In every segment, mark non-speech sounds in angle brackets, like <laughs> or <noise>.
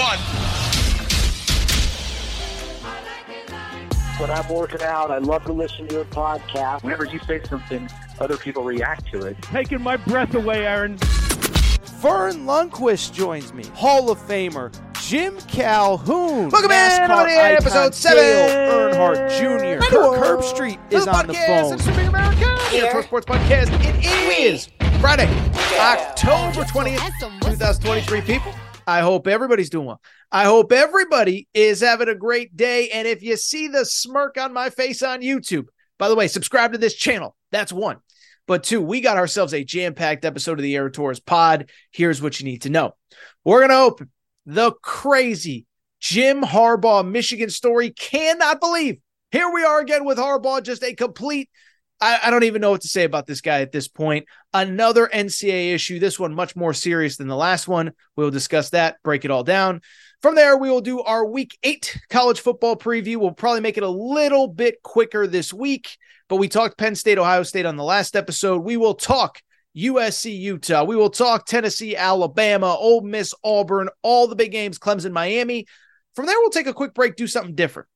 Three, two, one. When I'm working out, I love to listen to your podcast. Whenever you say something, other people react to it. Taking my breath away, Aaron. Vern Lundquist joins me, Hall of Famer Jim Calhoun. Welcome in, NASCAR everybody, icon episode seven. Dale Earnhardt Jr. Kirk Herbstreit is The on the podcast, phone. It's Streaming America. Here. Air Sports Podcast. It is Friday, October 20th, 2023, people. I hope everybody's doing well. I hope everybody is having a great day. And if you see the smirk on my face on YouTube, by the way, subscribe to this channel. That's one. But two, we got ourselves a jam packed episode of the Aaron Torres pod. Here's what you need to know. We're going to open the crazy Jim Harbaugh Michigan story. Cannot believe here we are again with Harbaugh, just a complete. I, I don't even know what to say about this guy at this point. Another NCAA issue. This one much more serious than the last one. We'll discuss that, break it all down. From there, we will do our week eight college football preview. We'll probably make it a little bit quicker this week, but we talked Penn State, Ohio State on the last episode. We will talk USC, Utah. We will talk Tennessee, Alabama, Ole Miss, Auburn, all the big games, Clemson, Miami. From there, we'll take a quick break, do something different.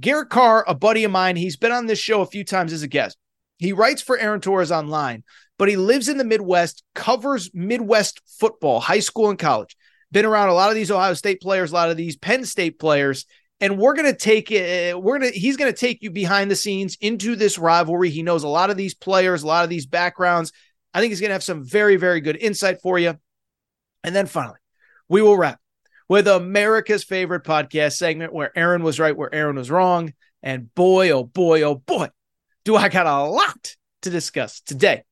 Garrett Carr, a buddy of mine, he's been on this show a few times as a guest. He writes for Aaron Torres online, but he lives in the Midwest, covers Midwest football, high school and college. Been around a lot of these Ohio State players, a lot of these Penn State players, and we're gonna take it. We're gonna he's gonna take you behind the scenes into this rivalry. He knows a lot of these players, a lot of these backgrounds. I think he's gonna have some very, very good insight for you. And then finally, we will wrap with America's favorite podcast segment where Aaron was right, where Aaron was wrong. And boy, oh boy, oh boy, do I got a lot to discuss today.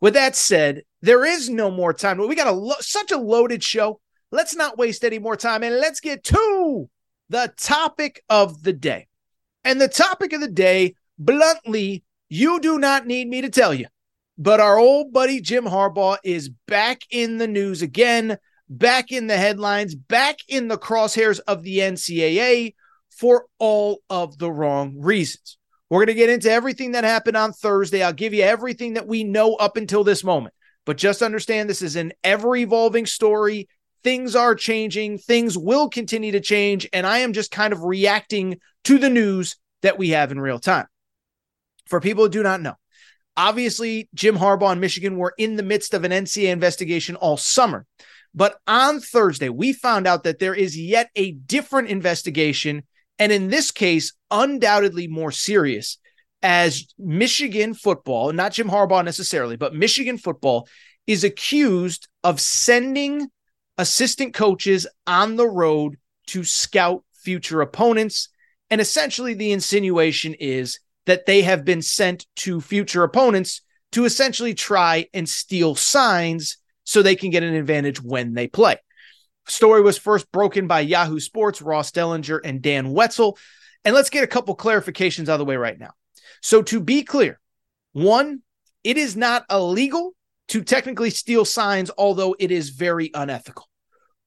With that said, there is no more time. We got a lo- such a loaded show. Let's not waste any more time and let's get to the topic of the day. And the topic of the day, bluntly, you do not need me to tell you, but our old buddy Jim Harbaugh is back in the news again, back in the headlines, back in the crosshairs of the NCAA for all of the wrong reasons. We're going to get into everything that happened on Thursday. I'll give you everything that we know up until this moment. But just understand this is an ever evolving story. Things are changing, things will continue to change. And I am just kind of reacting to the news that we have in real time. For people who do not know, obviously, Jim Harbaugh and Michigan were in the midst of an NCAA investigation all summer. But on Thursday, we found out that there is yet a different investigation and in this case, undoubtedly more serious, as Michigan football, not Jim Harbaugh necessarily, but Michigan football is accused of sending assistant coaches on the road to scout future opponents. And essentially, the insinuation is that they have been sent to future opponents to essentially try and steal signs so they can get an advantage when they play. Story was first broken by Yahoo Sports, Ross Dellenger, and Dan Wetzel. And let's get a couple clarifications out of the way right now. So, to be clear, one, it is not illegal to technically steal signs, although it is very unethical.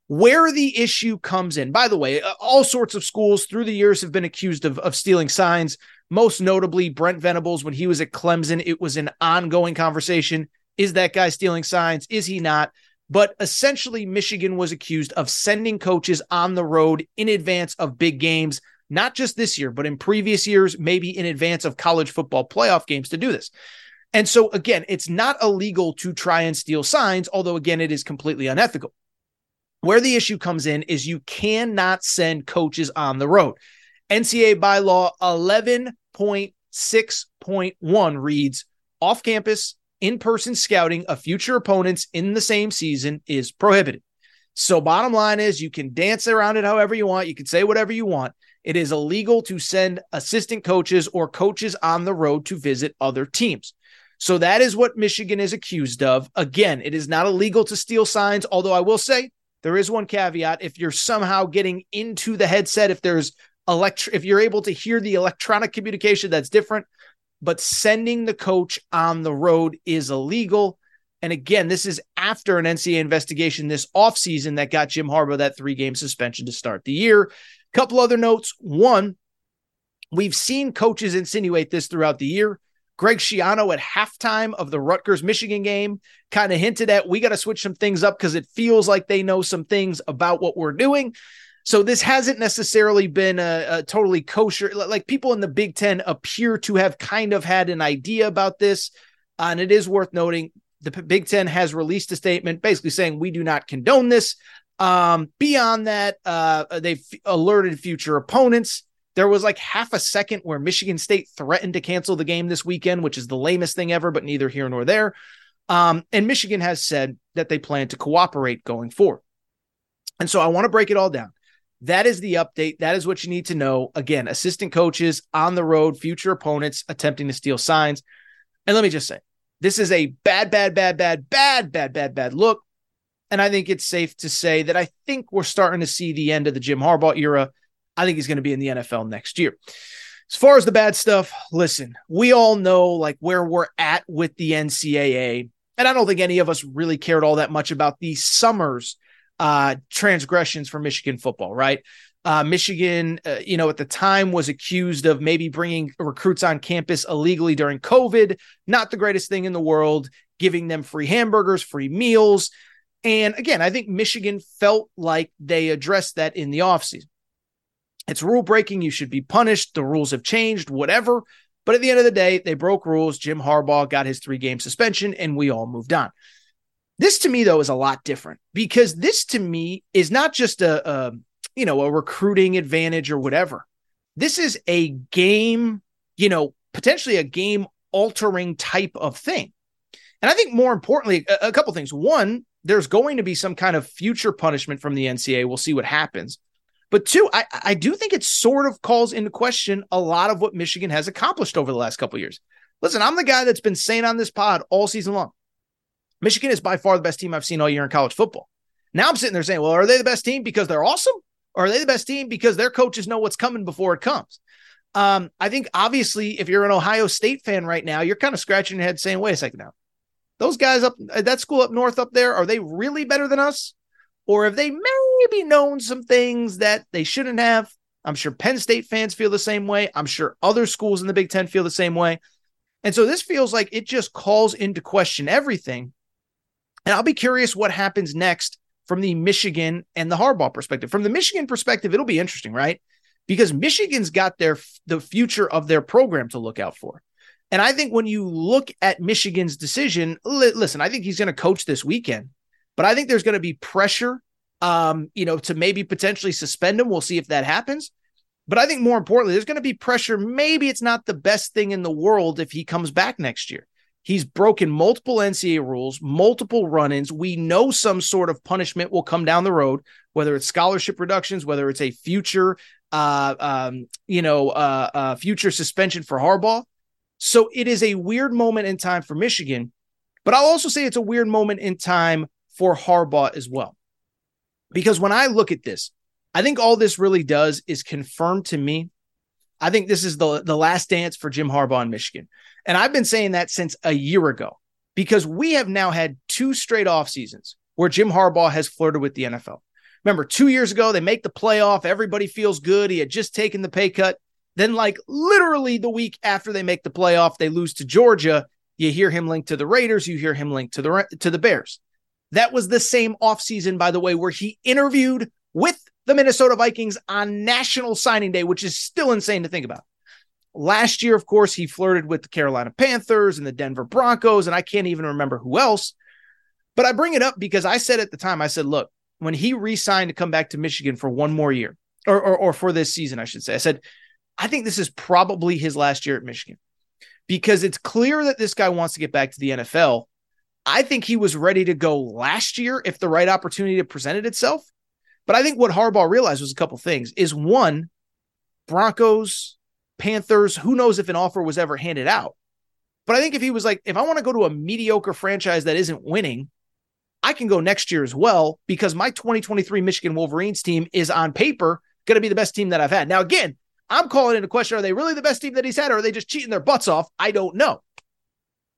Where the issue comes in, by the way, uh, all sorts of schools through the years have been accused of, of stealing signs. Most notably, Brent Venables, when he was at Clemson, it was an ongoing conversation. Is that guy stealing signs? Is he not? But essentially, Michigan was accused of sending coaches on the road in advance of big games, not just this year, but in previous years, maybe in advance of college football playoff games to do this. And so, again, it's not illegal to try and steal signs, although, again, it is completely unethical. Where the issue comes in is you cannot send coaches on the road. NCAA bylaw 11.6.1 reads off campus, in person scouting of future opponents in the same season is prohibited. So, bottom line is you can dance around it however you want. You can say whatever you want. It is illegal to send assistant coaches or coaches on the road to visit other teams. So, that is what Michigan is accused of. Again, it is not illegal to steal signs, although I will say There is one caveat. If you're somehow getting into the headset, if there's elect, if you're able to hear the electronic communication, that's different. But sending the coach on the road is illegal. And again, this is after an NCAA investigation this offseason that got Jim Harbaugh that three game suspension to start the year. Couple other notes. One, we've seen coaches insinuate this throughout the year. Greg Schiano at halftime of the Rutgers Michigan game kind of hinted at we got to switch some things up because it feels like they know some things about what we're doing. So this hasn't necessarily been a, a, totally kosher. Like people in the Big Ten appear to have kind of had an idea about this. Uh, and it is worth noting the Big Ten has released a statement basically saying we do not condone this. Um, beyond that, uh, they've alerted future opponents. There was like half a second where Michigan State threatened to cancel the game this weekend, which is the lamest thing ever, but neither here nor there. Um, and Michigan has said that they plan to cooperate going forward. And so I want to break it all down. That is the update. That is what you need to know. Again, assistant coaches on the road, future opponents attempting to steal signs. And let me just say, this is a bad, bad, bad, bad, bad, bad, bad, bad look. And I think it's safe to say that I think we're starting to see the end of the Jim Harbaugh era. I think he's going to be in the NFL next year. As far as the bad stuff, listen, we all know like where we're at with the NCAA. And I don't think any of us really cared all that much about the summer's uh, transgressions for Michigan football, right? Uh, Michigan, uh, you know, at the time was accused of maybe bringing recruits on campus illegally during COVID. Not the greatest thing in the world, giving them free hamburgers, free meals. And again, I think Michigan felt like they addressed that in the offseason. It's rule breaking. You should be punished. The rules have changed, whatever. But at the end of the day, they broke rules. Jim Harbaugh got his three game suspension, and we all moved on. This to me, though, is a lot different because this to me is not just a, a you know, a recruiting advantage or whatever. This is a game, you know, potentially a game altering type of thing. And I think more importantly, a, a couple things. One, there's going to be some kind of future punishment from the NCAA. We'll see what happens. But two, I, I do think it sort of calls into question a lot of what Michigan has accomplished over the last couple years. Listen, I'm the guy that's been saying on this pod all season long. Michigan is by far the best team I've seen all year in college football. Now I'm sitting there saying, well, are they the best team because they're awesome? Or are they the best team because their coaches know what's coming before it comes? Um, I think obviously, if you're an Ohio State fan right now, you're kind of scratching your head saying, wait a second now. Those guys up that school up north up there, are they really better than us? Or have they maybe known some things that they shouldn't have? I'm sure Penn State fans feel the same way. I'm sure other schools in the Big Ten feel the same way. And so this feels like it just calls into question everything. And I'll be curious what happens next from the Michigan and the Harbaugh perspective. From the Michigan perspective, it'll be interesting, right? Because Michigan's got their the future of their program to look out for. And I think when you look at Michigan's decision, li- listen, I think he's going to coach this weekend, but I think there's going to be pressure, um, you know, to maybe potentially suspend him. We'll see if that happens. But I think more importantly, there's going to be pressure. Maybe it's not the best thing in the world if he comes back next year. He's broken multiple NCAA rules, multiple run ins. We know some sort of punishment will come down the road, whether it's scholarship reductions, whether it's a future, uh, um, you know, uh, uh, future suspension for Harbaugh. So it is a weird moment in time for Michigan, but I'll also say it's a weird moment in time for Harbaugh as well. Because when I look at this, I think all this really does is confirm to me. I think this is the the last dance for Jim Harbaugh in Michigan. And I've been saying that since a year ago because we have now had two straight off seasons where Jim Harbaugh has flirted with the NFL. Remember, two years ago, they make the playoff. Everybody feels good. He had just taken the pay cut. Then, like literally the week after they make the playoff, they lose to Georgia. You hear him linked to the Raiders. You hear him linked to the to the Bears. That was the same offseason, by the way, where he interviewed with the Minnesota Vikings on National Signing Day, which is still insane to think about. Last year, of course, he flirted with the Carolina Panthers and the Denver Broncos, and I can't even remember who else. But I bring it up because I said at the time, I said, look, when he re signed to come back to Michigan for one more year, or, or, or for this season, I should say, I said, I think this is probably his last year at Michigan because it's clear that this guy wants to get back to the NFL. I think he was ready to go last year if the right opportunity presented itself. But I think what Harbaugh realized was a couple things is one, Broncos, Panthers, who knows if an offer was ever handed out. But I think if he was like, if I want to go to a mediocre franchise that isn't winning, I can go next year as well because my 2023 Michigan Wolverines team is on paper going to be the best team that I've had. Now, again, I'm calling into question are they really the best team that he's had or are they just cheating their butts off? I don't know.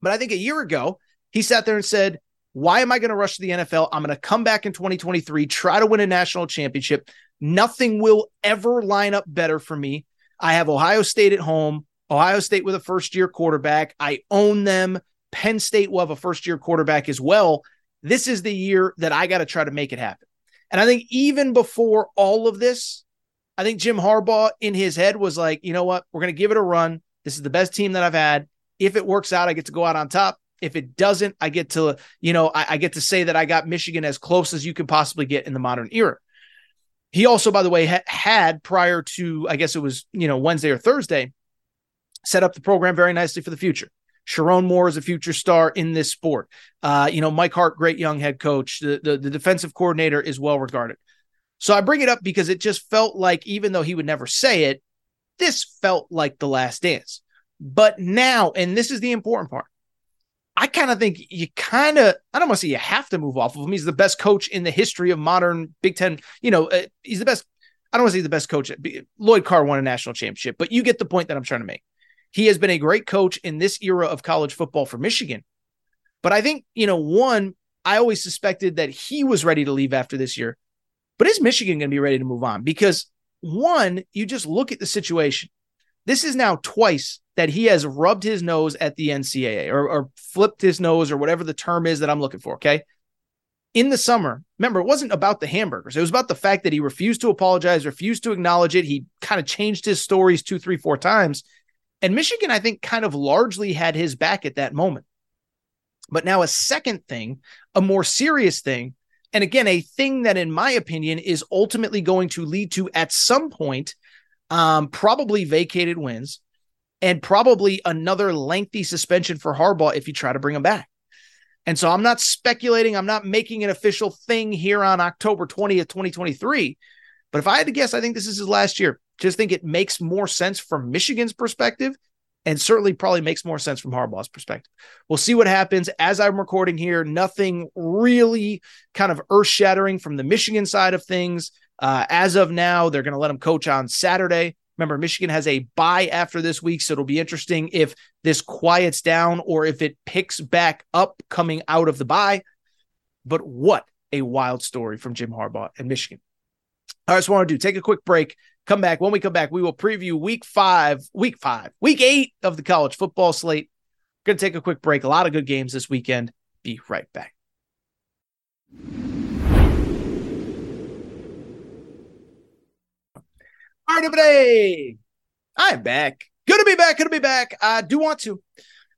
But I think a year ago, he sat there and said, Why am I going to rush to the NFL? I'm going to come back in 2023, try to win a national championship. Nothing will ever line up better for me. I have Ohio State at home, Ohio State with a first year quarterback. I own them. Penn State will have a first year quarterback as well. This is the year that I got to try to make it happen. And I think even before all of this, I think Jim Harbaugh in his head was like, you know what? We're going to give it a run. This is the best team that I've had. If it works out, I get to go out on top. If it doesn't, I get to, you know, I, I get to say that I got Michigan as close as you can possibly get in the modern era. He also, by the way, ha- had prior to, I guess it was, you know, Wednesday or Thursday, set up the program very nicely for the future. Sherrone Moore is a future star in this sport. Uh, you know, Mike Hart, great young head coach. The, the, the defensive coordinator is well regarded. So I bring it up because it just felt like, even though he would never say it, this felt like the last dance. But now, and this is the important part, I kind of think you kind of, I don't want to say you have to move off of him. He's the best coach in the history of modern Big Ten. You know, uh, he's the best. I don't want to say the best coach. Lloyd Carr won a national championship, but you get the point that I'm trying to make. He has been a great coach in this era of college football for Michigan. But I think, you know, one, I always suspected that he was ready to leave after this year. But is Michigan going to be ready to move on? Because one, you just look at the situation. This is now twice that he has rubbed his nose at the NCAA or, or flipped his nose or whatever the term is that I'm looking for. Okay. In the summer, remember, it wasn't about the hamburgers. It was about the fact that he refused to apologize, refused to acknowledge it. He kind of changed his stories two, three, four times. And Michigan, I think, kind of largely had his back at that moment. But now, a second thing, a more serious thing, and again, a thing that, in my opinion, is ultimately going to lead to at some point, um, probably vacated wins and probably another lengthy suspension for Harbaugh if you try to bring him back. And so I'm not speculating, I'm not making an official thing here on October 20th, 2023. But if I had to guess, I think this is his last year. Just think it makes more sense from Michigan's perspective and certainly probably makes more sense from Harbaugh's perspective. We'll see what happens as I'm recording here. Nothing really kind of earth shattering from the Michigan side of things. Uh, as of now, they're going to let him coach on Saturday. Remember, Michigan has a bye after this week, so it'll be interesting if this quiets down or if it picks back up coming out of the bye. But what a wild story from Jim Harbaugh and Michigan. All right, so I want to do take a quick break. Come back. When we come back, we will preview week five, week five, week eight of the college football slate. Going to take a quick break. A lot of good games this weekend. Be right back. All right, everybody. I'm back. Good to be back. Good to be back. I do want to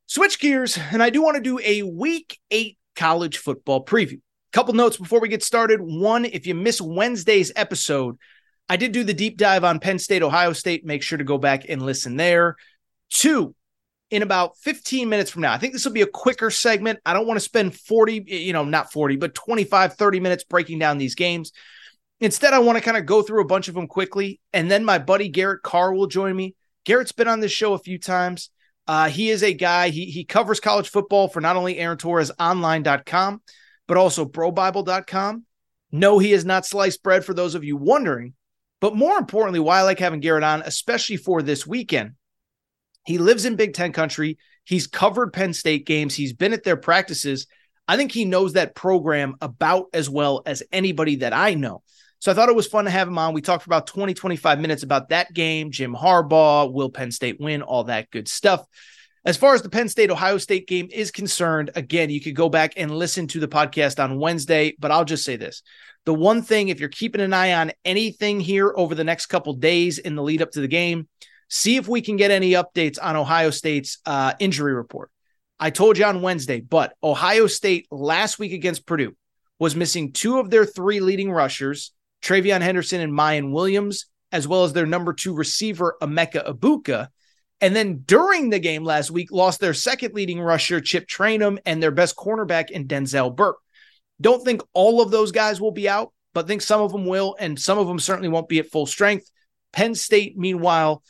switch gears, and I do want to do a week eight college football preview. Couple notes before we get started. One, if you miss Wednesday's episode, I did do the deep dive on Penn State, Ohio State. Make sure to go back and listen there. Two, in about 15 minutes from now, I think this will be a quicker segment. I don't want to spend 40, you know, not 40, but 25, 30 minutes breaking down these games. Instead, I want to kind of go through a bunch of them quickly. And then my buddy Garrett Carr will join me. Garrett's been on this show a few times. Uh, he is a guy, he, he covers college football for not only Aaron Torres online.com, but also brobible.com. No, he is not sliced bread for those of you wondering. But more importantly, why I like having Garrett on, especially for this weekend, he lives in Big Ten country. He's covered Penn State games, he's been at their practices. I think he knows that program about as well as anybody that I know. So I thought it was fun to have him on. We talked for about 20, 25 minutes about that game, Jim Harbaugh, will Penn State win, all that good stuff. As far as the Penn State Ohio State game is concerned, again, you could go back and listen to the podcast on Wednesday, but I'll just say this. The one thing, if you're keeping an eye on anything here over the next couple days in the lead up to the game, see if we can get any updates on Ohio State's uh, injury report. I told you on Wednesday, but Ohio State last week against Purdue was missing two of their three leading rushers, TreVeyon Henderson and Miyan Williams, as well as their number two receiver, Emeka Egbuka. And then during the game last week, lost their second leading rusher, Chip Trayanum, and their best cornerback in Denzel Burke. Don't think all of those guys will be out, but think some of them will, and some of them certainly won't be at full strength. Penn State, meanwhile,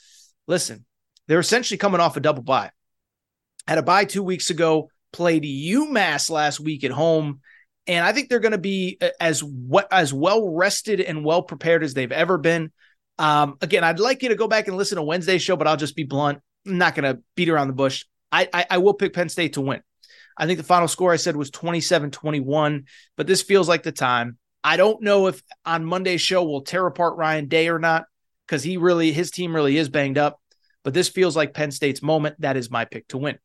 listen, they're essentially coming off a double bye. Had a bye two weeks ago, played UMass last week at home, And I think they're going to be uh, as what as well rested and well prepared as they've ever been. Um, again, I'd like you to go back and listen to Wednesday's show, but I'll just be blunt. I'm not going to beat around the bush. I, I, I will pick Penn State to win. I think the final score I said was 27 21, but this feels like the time. I don't know if on Monday's show we'll tear apart Ryan Day or not because he really, his team really is banged up, but this feels like Penn State's moment. That is my pick to win.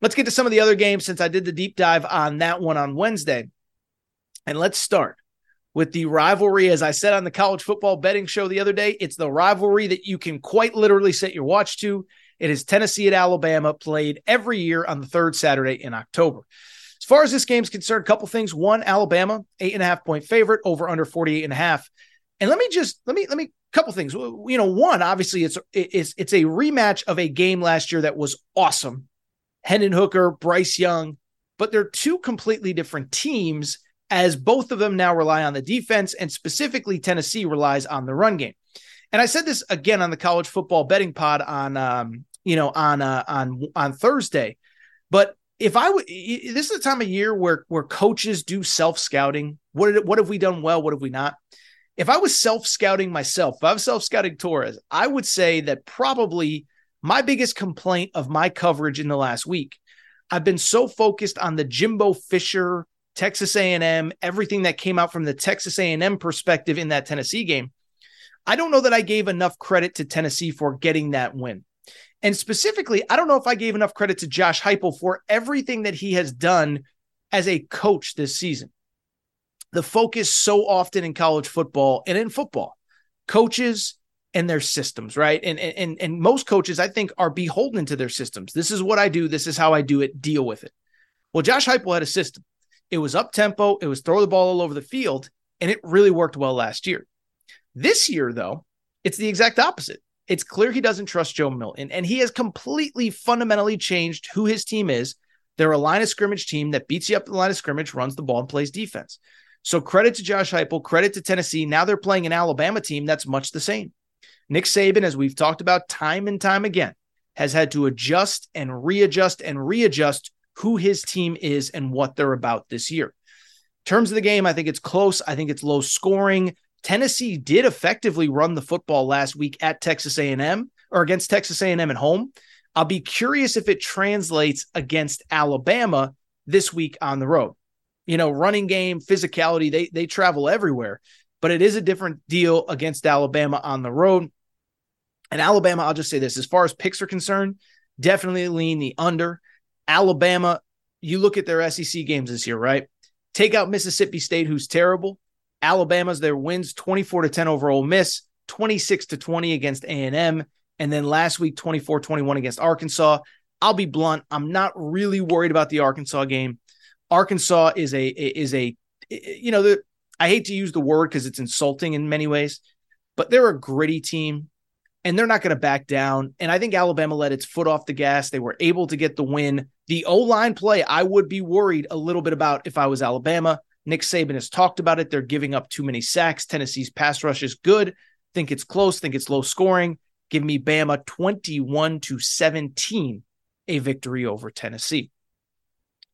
Let's get to some of the other games since I did the deep dive on that one on Wednesday. And let's start with the rivalry. As I said on the college football betting show the other day, it's the rivalry that you can quite literally set your watch to. It is Tennessee at Alabama, played every year on the third Saturday in October. As far as this game's concerned, a couple things. One, Alabama, eight and a half point favorite, over under 48 and a half. And let me just let me let me a couple things. You know, one, obviously it's it's it's a rematch of a game last year that was awesome. Hendon Hooker, Bryce Young, but they're two completely different teams as both of them now rely on the defense and specifically Tennessee relies on the run game. And I said this again on the college football betting pod on um, you know, on uh, on on Thursday. But if I would, this is the time of year where where coaches do self scouting. What did, what have we done well? What have we not? If I was self scouting myself, if I was self scouting Torres, I would say that probably my biggest complaint of my coverage in the last week, I've been so focused on the Jimbo Fisher, Texas A&M, everything that came out from the Texas A&M perspective in that Tennessee game. I don't know that I gave enough credit to Tennessee for getting that win. And specifically, I don't know if I gave enough credit to Josh Heupel for everything that he has done as a coach this season. The focus so often in college football and in football, coaches and their systems, right? And and and most coaches, I think, are beholden to their systems. This is what I do. This is how I do it. Deal with it. Well, Josh Heupel had a system. It was up tempo. It was throw the ball all over the field, and it really worked well last year. This year, though, it's the exact opposite it's clear he doesn't trust Joe Milton, and he has completely fundamentally changed who his team is. They're a line of scrimmage team that beats you up the line of scrimmage, runs the ball, and plays defense. So credit to Josh Heupel, credit to Tennessee. Now they're playing an Alabama team that's much the same. Nick Saban, as we've talked about time and time again, has had to adjust and readjust and readjust who his team is and what they're about this year. In terms of the game, I think it's close. I think it's low scoring. Tennessee did effectively run the football last week at Texas A&M or against Texas A&M at home. I'll be curious if it translates against Alabama this week on the road. You know, running game, physicality, they they travel everywhere, but it is a different deal against Alabama on the road. And Alabama, I'll just say this, as far as picks are concerned, definitely lean the under. Alabama, you look at their SEC games this year, right? Take out Mississippi State, who's terrible. Alabama's their wins 24 to 10 over Ole Miss, 26 to 20 against A&M, and then last week 24-21 against Arkansas. I'll be blunt, I'm not really worried about the Arkansas game. Arkansas is a is a you know, the, I hate to use the word cuz it's insulting in many ways, but they're a gritty team and they're not going to back down. And I think Alabama let its foot off the gas. They were able to get the win. The O line play, I would be worried a little bit about if I was Alabama. Nick Saban has talked about it. They're giving up too many sacks. Tennessee's pass rush is good. Think it's close. Think it's low scoring. Give me Bama 21 to 17, a victory over Tennessee.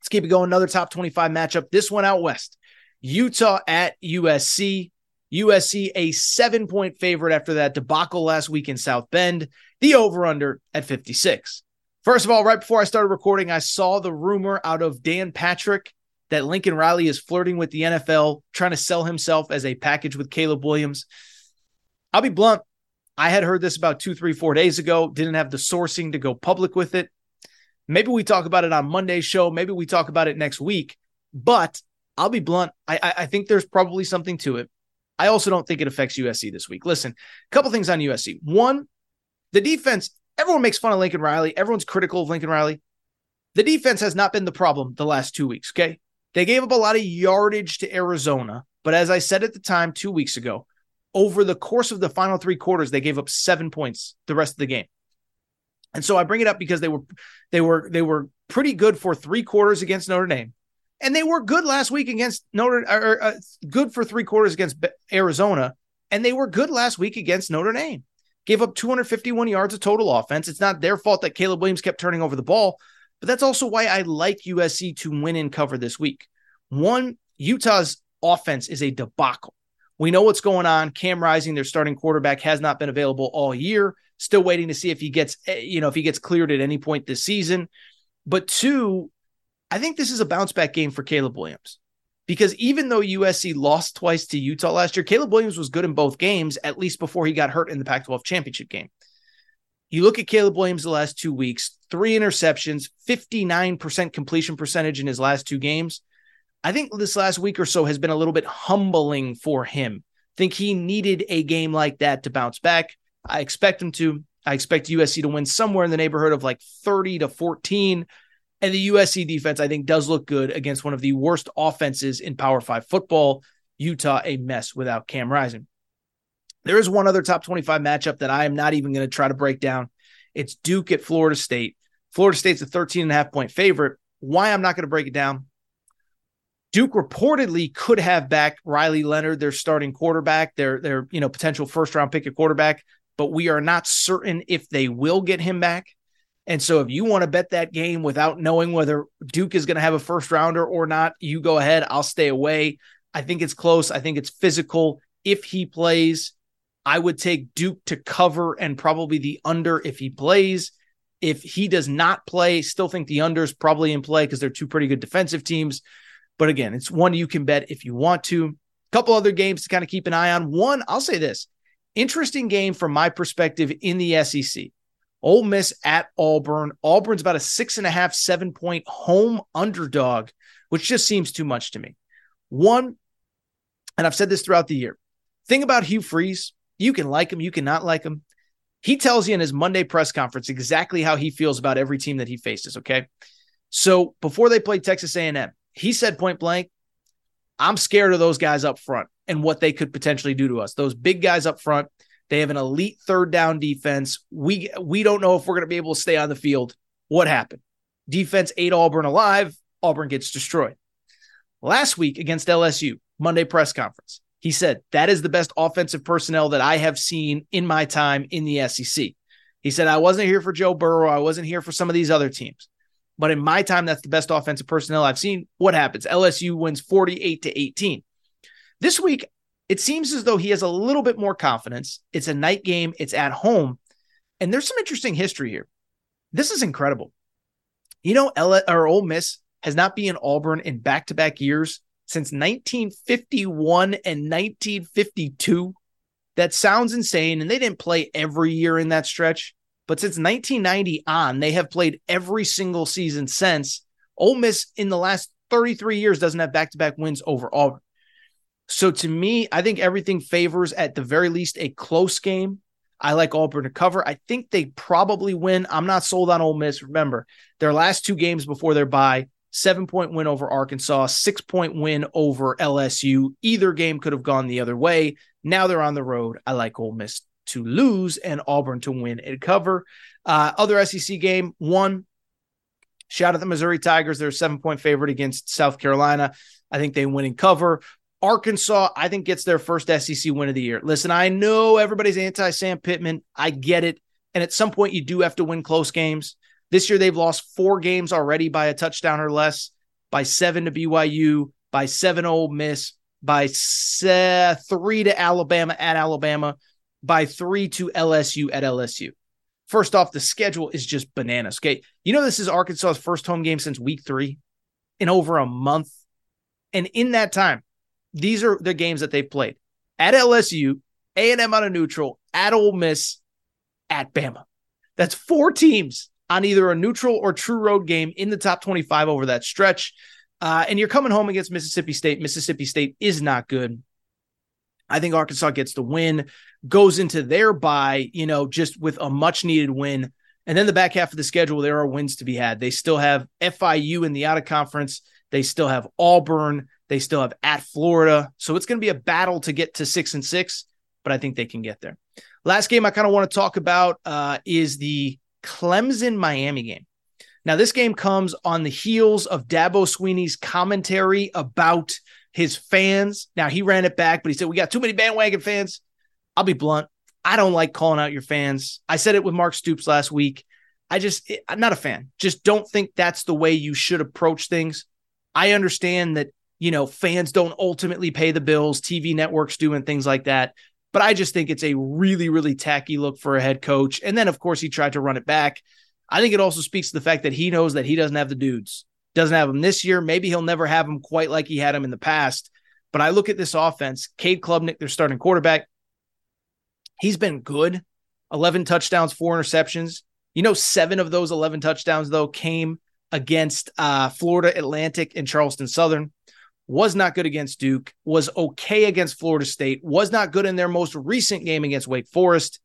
Let's keep it going. Another top 25 matchup. This one out west. Utah at USC. USC a seven point favorite after that debacle last week in South Bend. The over under at 56. First of all, right before I started recording, I saw the rumor out of Dan Patrick that Lincoln Riley is flirting with the NFL, trying to sell himself as a package with Caleb Williams. I'll be blunt. I had heard this about two, three, four days ago, didn't have the sourcing to go public with it. Maybe we talk about it on Monday's show. Maybe we talk about it next week. But I'll be blunt. I, I, I think there's probably something to it. I also don't think it affects USC this week. Listen, a couple things on USC. One, the defense, everyone makes fun of Lincoln Riley. Everyone's critical of Lincoln Riley. The defense has not been the problem the last two weeks. Okay. They gave up a lot of yardage to Arizona, but as I said at the time two weeks ago, over the course of the final three quarters, they gave up seven points the rest of the game. And so I bring it up because they were they were they were pretty good for three quarters against Notre Dame, and they were good last week against Notre or uh, good for three quarters against Arizona, and they were good last week against Notre Dame. Gave up 251 yards of total offense. It's not their fault that Caleb Williams kept turning over the ball, but that's also why I like USC to win and cover this week. One, Utah's offense is a debacle. We know what's going on. Cam Rising, their starting quarterback, has not been available all year. Still waiting to see if he gets, eh, you know, if he gets cleared at any point this season. But two, I think this is a bounce back game for Caleb Williams because even though USC lost twice to Utah last year, Caleb Williams was good in both games, at least before he got hurt in the Pac 12 championship game. You look at Caleb Williams the last two weeks, three interceptions, 59% completion percentage in his last two games. I think this last week or so has been a little bit humbling for him. Think he needed a game like that to bounce back. I expect him to. I expect USC to win somewhere in the neighborhood of like 30 to 14. And the USC defense, I think, does look good against one of the worst offenses in Power Five football. Utah, a mess without Cam Rising. There is one other top 25 matchup that I am not even going to try to break down. It's Duke at Florida State. Florida State's a 13 and a half point favorite. Why I'm not going to break it down. Duke reportedly could have back Riley Leonard, their starting quarterback, their their you know potential first round pick at quarterback, but we are not certain if they will get him back. And so if you want to bet that game without knowing whether Duke is going to have a first rounder or not, you go ahead. I'll stay away. I think it's close. I think it's physical. If he plays, I would take Duke to cover and probably the under if he plays. If he does not play, still think the under is probably in play because they're two pretty good defensive teams. But again, it's one you can bet if you want to. A couple other games to kind of keep an eye on. One, I'll say this interesting game from my perspective in the SEC. Ole Miss at Auburn. Auburn's about a six and a half, seven point home underdog, which just seems too much to me. One, and I've said this throughout the year. Thing about Hugh Freeze, you can like him, you cannot like him. He tells you in his Monday press conference exactly how he feels about every team that he faces. Okay, so before they played Texas A&M, he said point blank, "I'm scared of those guys up front and what they could potentially do to us. Those big guys up front." They have an elite third down defense. We we don't know if we're going to be able to stay on the field. What happened? Defense ate Auburn alive. Auburn gets destroyed. Last week against LSU, Monday press conference, he said that is the best offensive personnel that I have seen in my time in the SEC. He said I wasn't here for Joe Burrow, I wasn't here for some of these other teams. But in my time, that's the best offensive personnel I've seen. What happens? LSU wins 48 to 18. This week, it seems as though he has a little bit more confidence. It's a night game, it's at home. And there's some interesting history here. This is incredible. You know, L- or Ole Miss has not been in Auburn in back to back years since 1951 and 1952. That sounds insane. And they didn't play every year in that stretch. But since 1990 on, they have played every single season since. Ole Miss in the last 33 years doesn't have back to back wins over Auburn. So to me, I think everything favors at the very least a close game. I like Auburn to cover. I think they probably win. I'm not sold on Ole Miss. Remember, their last two games before their bye, seven point win over Arkansas, six point win over LSU. Either game could have gone the other way. Now they're on the road. I like Ole Miss to lose and Auburn to win and cover. Uh, other SEC game, one. Shout out the Missouri Tigers. They're a seven point favorite against South Carolina. I think they win and cover. Arkansas, I think, gets their first SEC win of the year. Listen, I know everybody's anti Sam Pittman. I get it. And at some point, you do have to win close games. This year, they've lost four games already by a touchdown or less, by seven to BYU, by seven Ole Miss, by se- three to Alabama at Alabama, by three to LSU at LSU. First off, the schedule is just bananas. Okay. You know, this is Arkansas's first home game since week three in over a month. And in that time, these are the games that they've played at LSU, A&M on a neutral, at Ole Miss, at Bama. That's four teams on either a neutral or true road game in the top 25 over that stretch. Uh, and you're coming home against Mississippi State. Mississippi State is not good. I think Arkansas gets the win, goes into their bye, you know, just with a much needed win. And then the back half of the schedule, there are wins to be had. They still have FIU in the out of conference. They still have Auburn. They still have at Florida. So it's going to be a battle to get to six and six, but I think they can get there. Last game I kind of want to talk about uh, is the Clemson Miami game. Now, this game comes on the heels of Dabo Swinney's commentary about his fans. Now, he ran it back, but he said, We got too many bandwagon fans. I'll be blunt. I don't like calling out your fans. I said it with Mark Stoops last week. I just, I'm not a fan. Just don't think that's the way you should approach things. I understand that you know, fans don't ultimately pay the bills, TV networks do, and things like that. But I just think it's a really, really tacky look for a head coach. And then, of course, he tried to run it back. I think it also speaks to the fact that he knows that he doesn't have the dudes. Doesn't have them this year. Maybe he'll never have them quite like he had them in the past. But I look at this offense, Cade Klubnik, their starting quarterback. He's been good. 11 touchdowns, four interceptions. You know, seven of those 11 touchdowns, though, came against uh, Florida Atlantic and Charleston Southern was not good against Duke, was okay against Florida State, was not good in their most recent game against Wake Forest.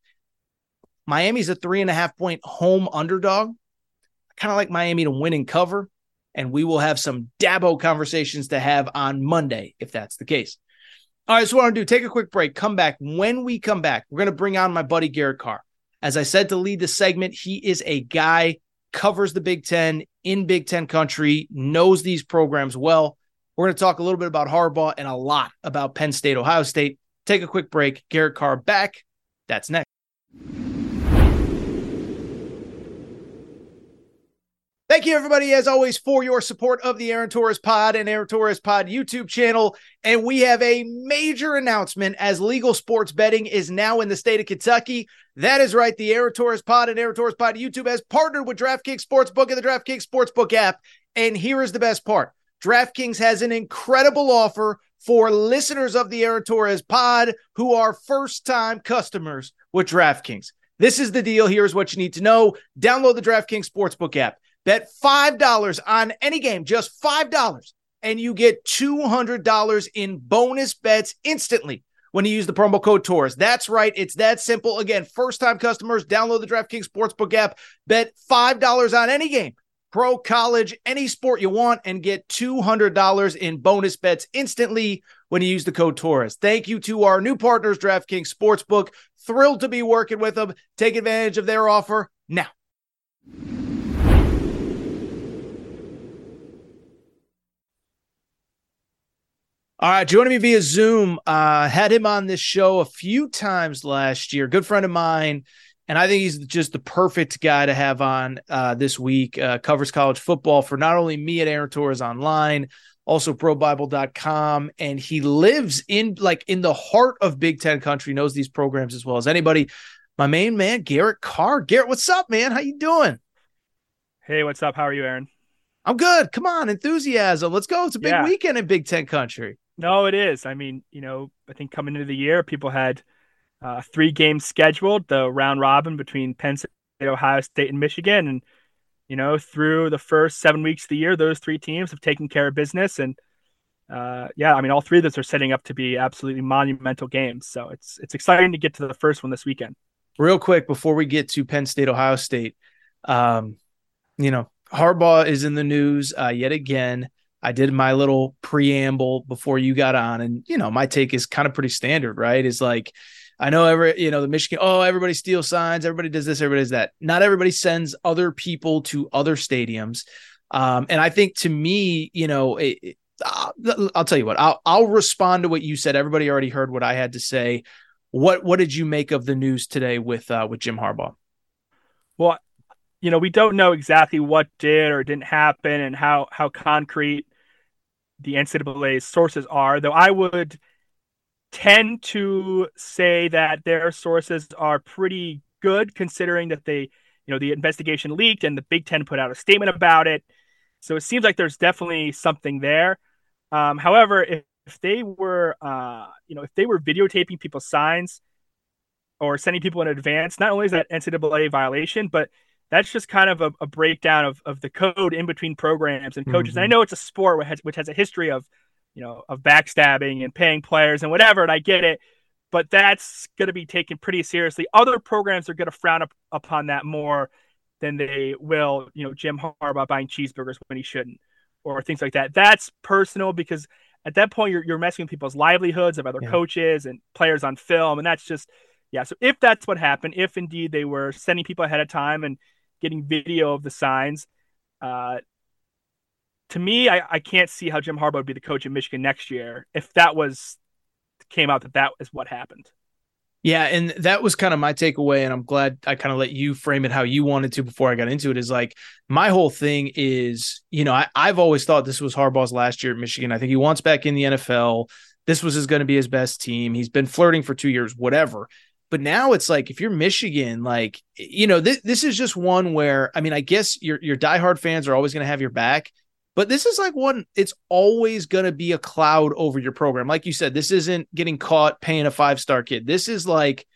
Miami's a three and a half point home underdog. I kind of like Miami to win and cover. And we will have some Dabo conversations to have on Monday if that's the case. All right, so what I want to do, take a quick break, come back. When we come back, we're going to bring on my buddy Garrett Carr. As I said to lead the segment, he is a guy, covers the Big Ten in Big Ten country, knows these programs well. We're going to talk a little bit about Harbaugh and a lot about Penn State, Ohio State. Take a quick break. Garrett Carr back. That's next. Thank you, everybody, as always, for your support of the Aaron Torres Pod and Aaron Torres Pod YouTube channel. And we have a major announcement as legal sports betting is now in the state of Kentucky. That is right. The Aaron Torres Pod and Aaron Torres Pod YouTube has partnered with DraftKings Sportsbook and the DraftKings Sportsbook app. And here is the best part DraftKings has an incredible offer for listeners of the Aaron Torres pod who are first time customers with DraftKings. This is the deal. Here's what you need to know download the DraftKings Sportsbook app. Bet $5 on any game, just $5, and you get $200 in bonus bets instantly when you use the promo code TORRES. That's right. It's that simple. Again, first time customers, download the DraftKings Sportsbook app, bet $5 on any game pro, college, any sport you want, and get $200 in bonus bets instantly when you use the code TORRES. Thank you to our new partners, DraftKings Sportsbook. Thrilled to be working with them. Take advantage of their offer now. All right, joining me via Zoom. Uh, had him on this show a few times last year. Good friend of mine and I think he's just the perfect guy to have on uh, this week. Uh, covers college football for not only me at Aaron Torres Online, also BroBible.com, and he lives in like in the heart of Big Ten country. Knows these programs as well as anybody. My main man, Garrett Carr. Garrett, what's up, man? How you doing? Hey, what's up? How are you, Aaron? I'm good. Come on, enthusiasm. Let's go. It's a big yeah. weekend in Big Ten country. No, it is. I mean, you know, I think coming into the year, people had uh, three games scheduled, the round robin between Penn State, Ohio State, and Michigan. And, you know, through the first seven weeks of the year, those three teams have taken care of business. And, uh, yeah, I mean, all three of those are setting up to be absolutely monumental games. So it's it's exciting to get to the first one this weekend. Real quick before we get to Penn State, Ohio State, um, you know, Harbaugh is in the news uh, yet again. I did my little preamble before you got on, and you know, my take is kind of pretty standard, right? Is like I know every you know the Michigan. Oh, everybody steals signs. Everybody does this. Everybody does that. Not everybody sends other people to other stadiums. Um, and I think to me, you know, it, it, I'll, tell you what. I'll I'll respond to what you said. Everybody already heard what I had to say. What what did you make of the news today with uh, with Jim Harbaugh? Well, you know, we don't know exactly what did or didn't happen and how how concrete the NCAA sources are. Though I would tend to say that their sources are pretty good considering that they, you know, the investigation leaked and the Big Ten put out a statement about it. So it seems like there's definitely something there. Um, however, if, if they were, uh, you know, if they were videotaping people's signs or sending people in advance, not only is that NCAA violation, but that's just kind of a, a breakdown of, of the code in between programs and coaches. Mm-hmm. And I know it's a sport which has, which has a history of you know, of backstabbing and paying players and whatever. And I get it, but that's going to be taken pretty seriously. Other programs are going to frown up, upon that more than they will, you know, Jim Harbaugh buying cheeseburgers when he shouldn't or things like that. That's personal because at that point you're, you're messing with people's livelihoods of other yeah. coaches and players on film. And that's just, yeah. So if that's what happened, if indeed they were sending people ahead of time and getting video of the signs, uh, to me, I, I can't see how Jim Harbaugh would be the coach of Michigan next year if that was came out that that is what happened. Yeah, and that was kind of my takeaway, and I'm glad I kind of let you frame it how you wanted to before I got into it. Is like my whole thing is, you know, I, I've always thought this was Harbaugh's last year at Michigan. I think he wants back in the NFL. This was going to be his best team. He's been flirting for two years, whatever. But now it's like if you're Michigan, like you know, th- this is just one where I mean, I guess your your diehard fans are always going to have your back, but this is like one, it's always going to be a cloud over your program. Like you said, this isn't getting caught paying a five star kid. This is like,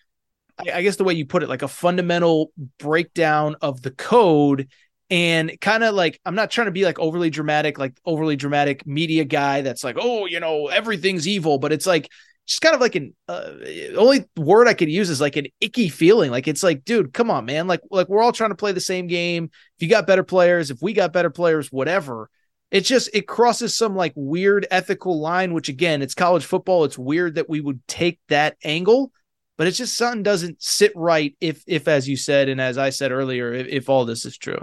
I guess the way you put it, like a fundamental breakdown of the code and kind of like I'm not trying to be like overly dramatic, like overly dramatic media guy that's like, oh, you know, everything's evil, but it's like just kind of like an uh, only word I could use is like an icky feeling. Like it's like, dude, come on, man. Like like we're all trying to play the same game. If you got better players, if we got better players, whatever it's just it crosses some like weird ethical line which again it's college football. It's weird that we would take that angle but it's just something doesn't sit right if if as you said and as i said earlier if, if all this is true.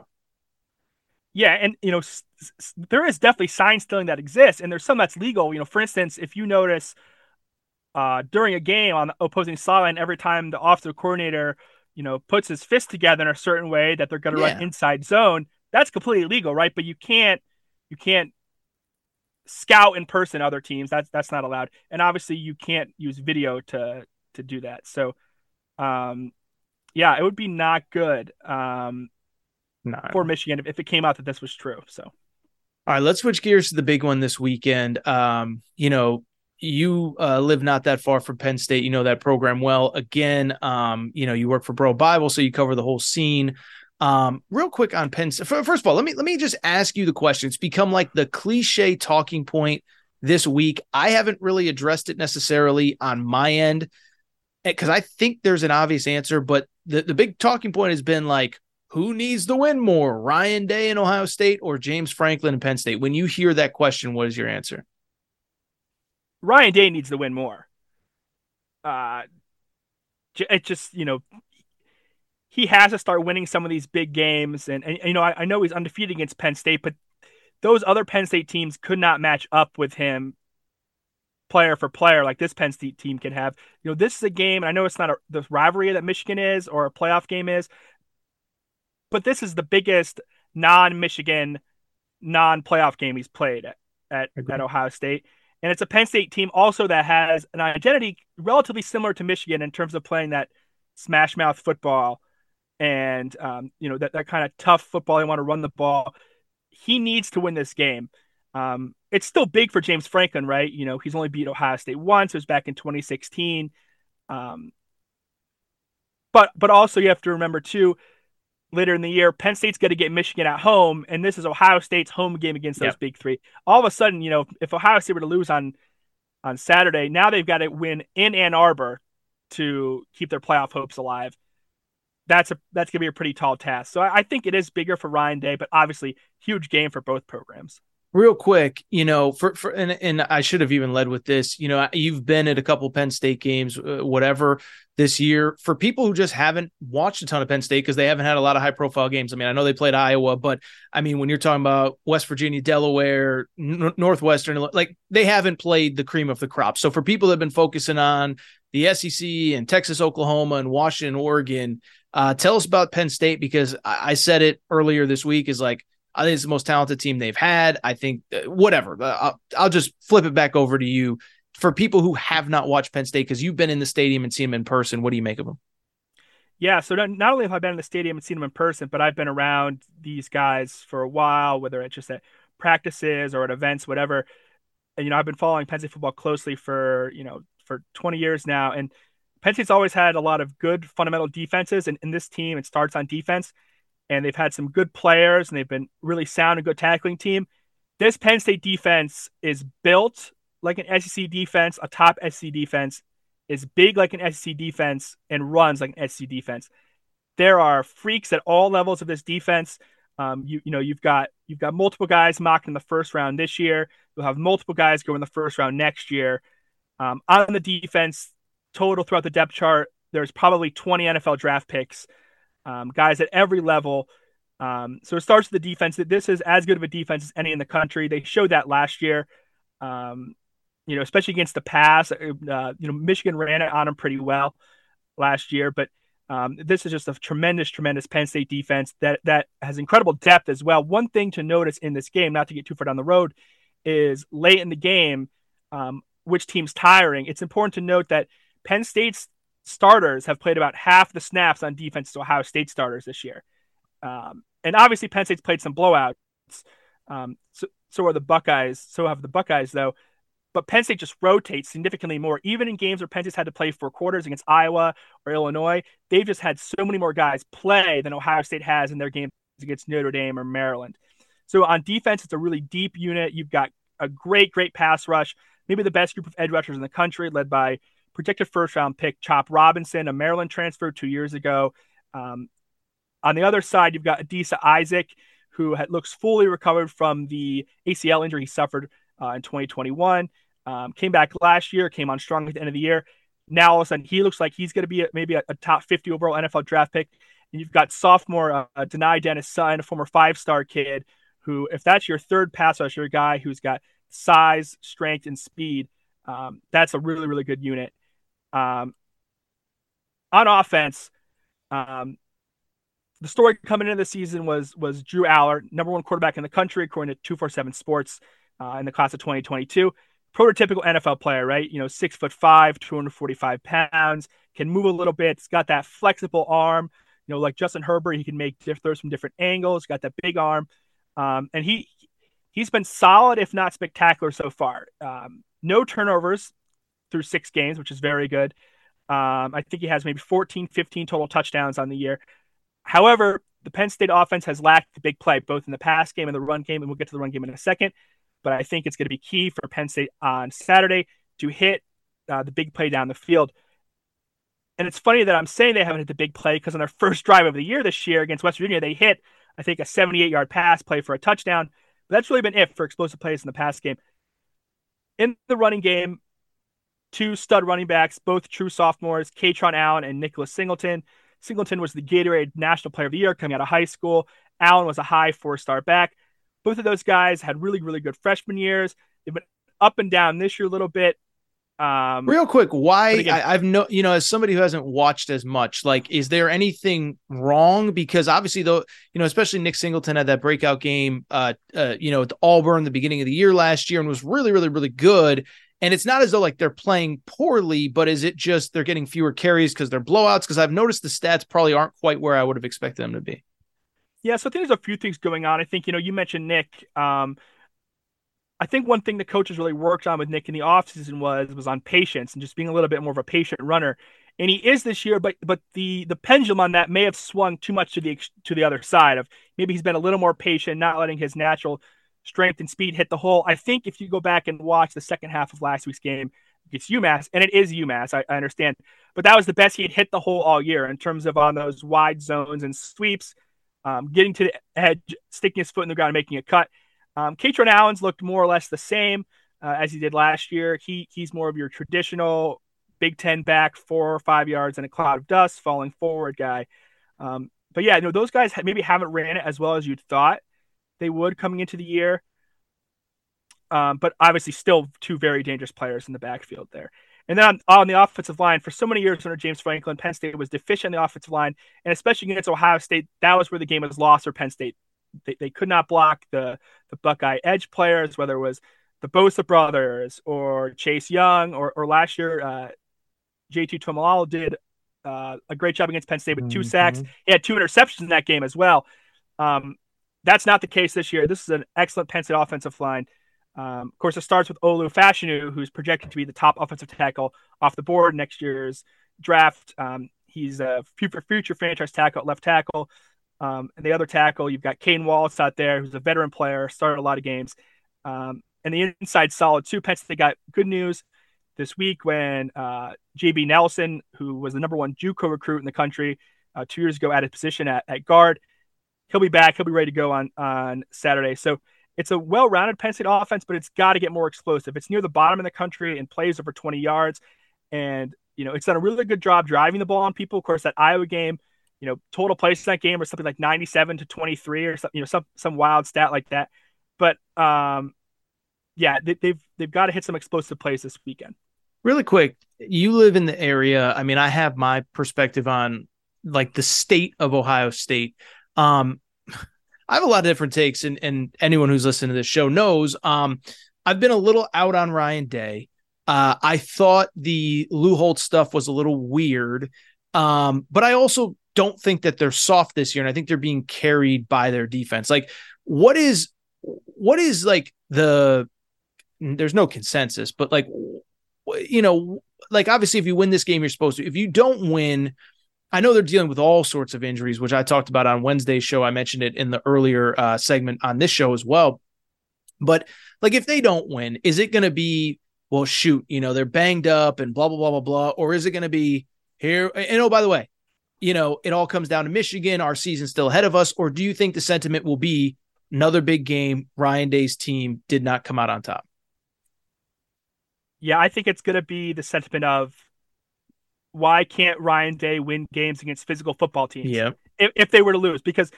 Yeah and you know s- s- there is definitely sign stealing that exists and there's some that's legal. You know for instance if you notice uh, during a game on the opposing sideline every time the offensive coordinator you know puts his fist together in a certain way that they're going to yeah. run inside zone that's completely legal right? But you can't you can't scout in person other teams. That's that's not allowed. And obviously you can't use video to to do that. So um yeah, it would be not good um no. for Michigan if it came out that this was true. So all right, let's switch gears to the big one this weekend. Um, you know, you uh, live not that far from Penn State. You know that program well. Again, um, you know, you work for BroBible, so you cover the whole scene. Um, real quick on Penn. First of all, let me let me just ask you the question. It's become like the cliche talking point this week. I haven't really addressed it necessarily on my end because I think there's an obvious answer, but the, the big talking point has been like, who needs to win more, Ryan Day in Ohio State or James Franklin in Penn State? When you hear that question, what is your answer? Ryan Day needs to win more. Uh, it just you know he has to start winning some of these big games. And, and you know, I, I, know he's undefeated against Penn State, but those other Penn State teams could not match up with him player for player like this Penn State team can have. You know, this is a game, and I know it's not a, the rivalry that Michigan is or a playoff game is, but this is the biggest non-Michigan, non-playoff game he's played at, at, at Ohio State. And it's a Penn State team also that has an identity relatively similar to Michigan in terms of playing that smash mouth football and um, you know that that kind of tough football. They want to run the ball. He needs to win this game. Um, it's still big for James Franklin, right? You know, he's only beat Ohio State once. It was back in 2016. Um, but but also you have to remember too, later in the year, Penn State's going to get Michigan at home, and this is Ohio State's home game against those yep. big three. All of a sudden, you know, if Ohio State were to lose on on Saturday, now they've got to win in Ann Arbor to keep their playoff hopes alive that's a that's gonna be a pretty tall task. So I, I, think it is bigger for Ryan Day, but obviously huge game for both programs. Real quick, you know, for for and, and I should have even led with this. You know, you've been at a couple Penn State games, uh, whatever this year. For people who just haven't watched a ton of Penn State because they haven't had a lot of high profile games. I mean, I know they played Iowa, but I mean, when you're talking about West Virginia, Delaware, N- Northwestern, like they haven't played the cream of the crop. So for people that have been focusing on the SEC and Texas, Oklahoma, and Washington, Oregon uh, tell us about Penn State because I, I said it earlier this week. Is like I think it's the most talented team they've had. I think uh, whatever. I'll, I'll, just flip it back over to you for people who have not watched Penn State because you've been in the stadium and seen them in person. What do you make of them? Yeah, so not only have I been in the stadium and seen them in person, but I've been around these guys for a while, whether it's just at practices or at events, whatever. And you know, I've been following Penn State football closely for you know for 20 years now, and Penn State's always had a lot of good fundamental defenses, and in this team, it starts on defense. And they've had some good players, and they've been really sound and good tackling team. This Penn State defense is built like an SEC defense, a top SEC defense, is big like an SEC defense, and runs like an SEC defense. There are freaks at all levels of this defense. Um, you you know you've got you've got multiple guys mocked in the first round this year. You'll have multiple guys go in the first round next year. Um, on the defense, total throughout the depth chart, there's probably 20 NFL draft picks, um, guys at every level. Um, so it starts with the defense. That this is as good of a defense as any in the country. They showed that last year. Um, you know, especially against the pass. Uh, you know, Michigan ran it on them pretty well. last year, but um, this is just a tremendous, tremendous Penn State defense that that has incredible depth as well. One thing to notice in this game, not to get too far down the road, is late in the game, um, which team's tiring. It's important to note that Penn State's starters have played about half the snaps on defense to Ohio State starters this year. Um, and obviously, Penn State's played some blowouts. Um, so, so are the Buckeyes. So have the Buckeyes, though. But Penn State just rotates significantly more. Even in games where Penn State's had to play four quarters against Iowa or Illinois, they've just had so many more guys play than Ohio State has in their games against Notre Dame or Maryland. So on defense, it's a really deep unit. You've got a great, great pass rush, maybe the best group of edge rushers in the country, led by projected first round pick Chop Robinson, a Maryland transfer two years ago. Um, on the other side, you've got Adisa Isaac, who had, looks fully recovered from the ACL injury he suffered uh, in 2021. Um, came back last year, came on strong at the end of the year. Now all of a sudden he looks like he's going to be a, maybe a, a, top 50 overall NFL draft pick. And you've got sophomore uh, Dani Dennis-Toney, a former five star kid, who, if that's your third pass rusher guy who's got size, strength, and speed, um, that's a really, really good unit. Um, on offense, um, the story coming into the season was was Drew Allar, number one quarterback in the country, according to 247 Sports uh, in the class of 2022 prototypical NFL player, right? You know, six foot five, 245 pounds, can move a little bit. It's got that flexible arm. You know, like Justin Herbert, he can make throws from different angles. Got that big arm, um, and he he's been solid, if not spectacular, so far. Um, no turnovers through six games, which is very good. Um, I think he has maybe 14, 15 total touchdowns on the year. However, the Penn State offense has lacked the big play, both in the pass game and the run game, and we'll get to the run game in a second but I think it's going to be key for Penn State on Saturday to hit uh, the big play down the field. And it's funny that I'm saying they haven't hit the big play because on their first drive of the year this year against West Virginia, they hit, I think, a 78 yard pass play for a touchdown. But that's really been it for explosive plays in the pass game. In the running game, two stud running backs, both true sophomores, Kaytron Allen and Nicholas Singleton. Singleton was the Gatorade National Player of the Year coming out of high school. Allen was a high four star back. Both of those guys had really, really good freshman years. They've been up and down this year a little bit. Um, Real quick, why again, I, have no, you know, as somebody who hasn't watched as much, like, is there anything wrong? Because obviously, though, you know, especially Nick Singleton had that breakout game, uh, uh, you know, at Auburn the beginning of the year last year and was really, really, really good. And it's not as though like they're playing poorly, but is it just they're getting fewer carries because they're blowouts? Because I've noticed the stats probably aren't quite where I would have expected them to be. Yeah, so I think there's a few things going on. I think, you know, you mentioned Nick. Um, I think one thing the coaches really worked on with Nick in the offseason was was on patience and just being a little bit more of a patient runner. And he is this year, but but the the pendulum on that may have swung too much to the to the other side of maybe he's been a little more patient, not letting his natural strength and speed hit the hole. I think if you go back and watch the second half of last week's game against UMass, and it is UMass, I, I understand, but that was the best he had hit the hole all year in terms of on those wide zones and sweeps um, getting to the edge, sticking his foot in the ground, and making a cut. Um, Kaytron Allen's looked more or less the same uh, as he did last year. He he's more of your traditional Big Ten back, four or five yards in a cloud of dust, falling forward guy. Um, but yeah, no, those guys maybe haven't ran it as well as you'd thought they would coming into the year. Um, but obviously, still two very dangerous players in the backfield there. And then on, on, the offensive line, for so many years under James Franklin, Penn State was deficient in the offensive line, and especially against Ohio State, that was where the game was lost for Penn State. They, they could not block the the Buckeye edge players, whether it was the Bosa brothers or Chase Young or, or last year, uh, JT Tuimoloau did uh, a great job against Penn State with 2 mm-hmm. sacks. He had two interceptions in that game as well. Um, that's not the case this year. This is an excellent Penn State offensive line. Um, of course, it starts with Olu Fashanu, who's projected to be the top offensive tackle off the board next year's draft. Um, he's a future, future franchise tackle at left tackle. Um, and the other tackle, you've got Caden Wallace out there, who's a veteran player, started a lot of games. Um, and the inside solid too. Penn State got good news this week when uh, JB Nelson, who was the number one JUCO recruit in the country uh, two years ago, at his position at, at guard. He'll be back. He'll be ready to go on on Saturday. So it's a well-rounded Penn State offense, but it's got to get more explosive. It's near the bottom of the country and plays over 20 yards, and you know it's done a really good job driving the ball on people. Of course, that Iowa game, you know, total plays in that game was something like 97 to 23 or something, you know, some some wild stat like that. But um, yeah, they, they've they've got to hit some explosive plays this weekend. Really quick, you live in the area. I mean, I have my perspective on like the state of Ohio State. Um, I have a lot of different takes, and, and anyone who's listening to this show knows. Um, I've been a little out on Ryan Day. Uh, I thought the Lou Holtz stuff was a little weird, um, but I also don't think that they're soft this year, and I think they're being carried by their defense. Like, what is what is like the? There's no consensus, but like, you know, like obviously, if you win this game, you're supposed to. If you don't win, I know they're dealing with all sorts of injuries, which I talked about on Wednesday's show. I mentioned it in the earlier uh, segment on this show as well. But like, if they don't win, is it going to be well? Shoot, you know, they're banged up and blah blah blah blah blah, or is it going to be here? And oh, by the way, you know, it all comes down to Michigan. Our season's still ahead of us, or do you think the sentiment will be another big game? Ryan Day's team did not come out on top. Yeah, I think it's going to be the sentiment of why can't Ryan Day win games against physical football teams? Yeah. If, if they were to lose, because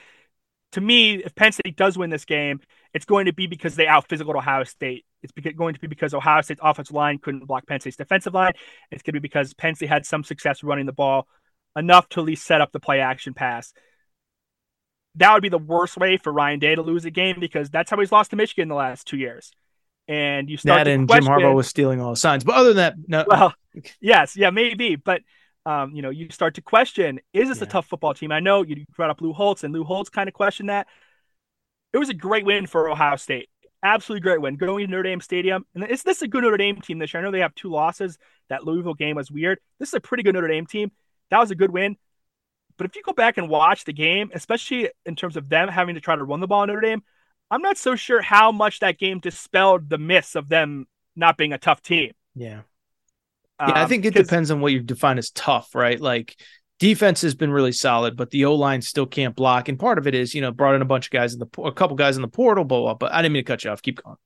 to me, if Penn State does win this game, it's going to be because they out physical Ohio State. It's going to be because Ohio State's offensive line couldn't block Penn State's defensive line. It's going to be because Penn State had some success running the ball enough to at least set up the play action pass. That would be the worst way for Ryan Day to lose a game because that's how he's lost to Michigan in the last two years and you start that and question, Jim Harbaugh was stealing all the signs. But other than that, no. Well, <laughs> yes, yeah, maybe, but um, you know, you start to question: Is this yeah. a tough football team? I know you brought up Lou Holtz, and Lou Holtz kind of questioned that. It was a great win for Ohio State. Absolutely great win. Going to Notre Dame Stadium, and is this a good Notre Dame team this year? I know they have two losses. That Louisville game was weird. This is a pretty good Notre Dame team. That was a good win. But if you go back and watch the game, especially in terms of them having to try to run the ball in Notre Dame, I'm not so sure how much that game dispelled the myths of them not being a tough team. Yeah. Um, yeah, I think it depends on what you define as tough, right? Like defense has been really solid, but the O line still can't block. And part of it is, you know, brought in a bunch of guys in the a couple guys in the portal, blah, but I didn't mean to cut you off. Keep going.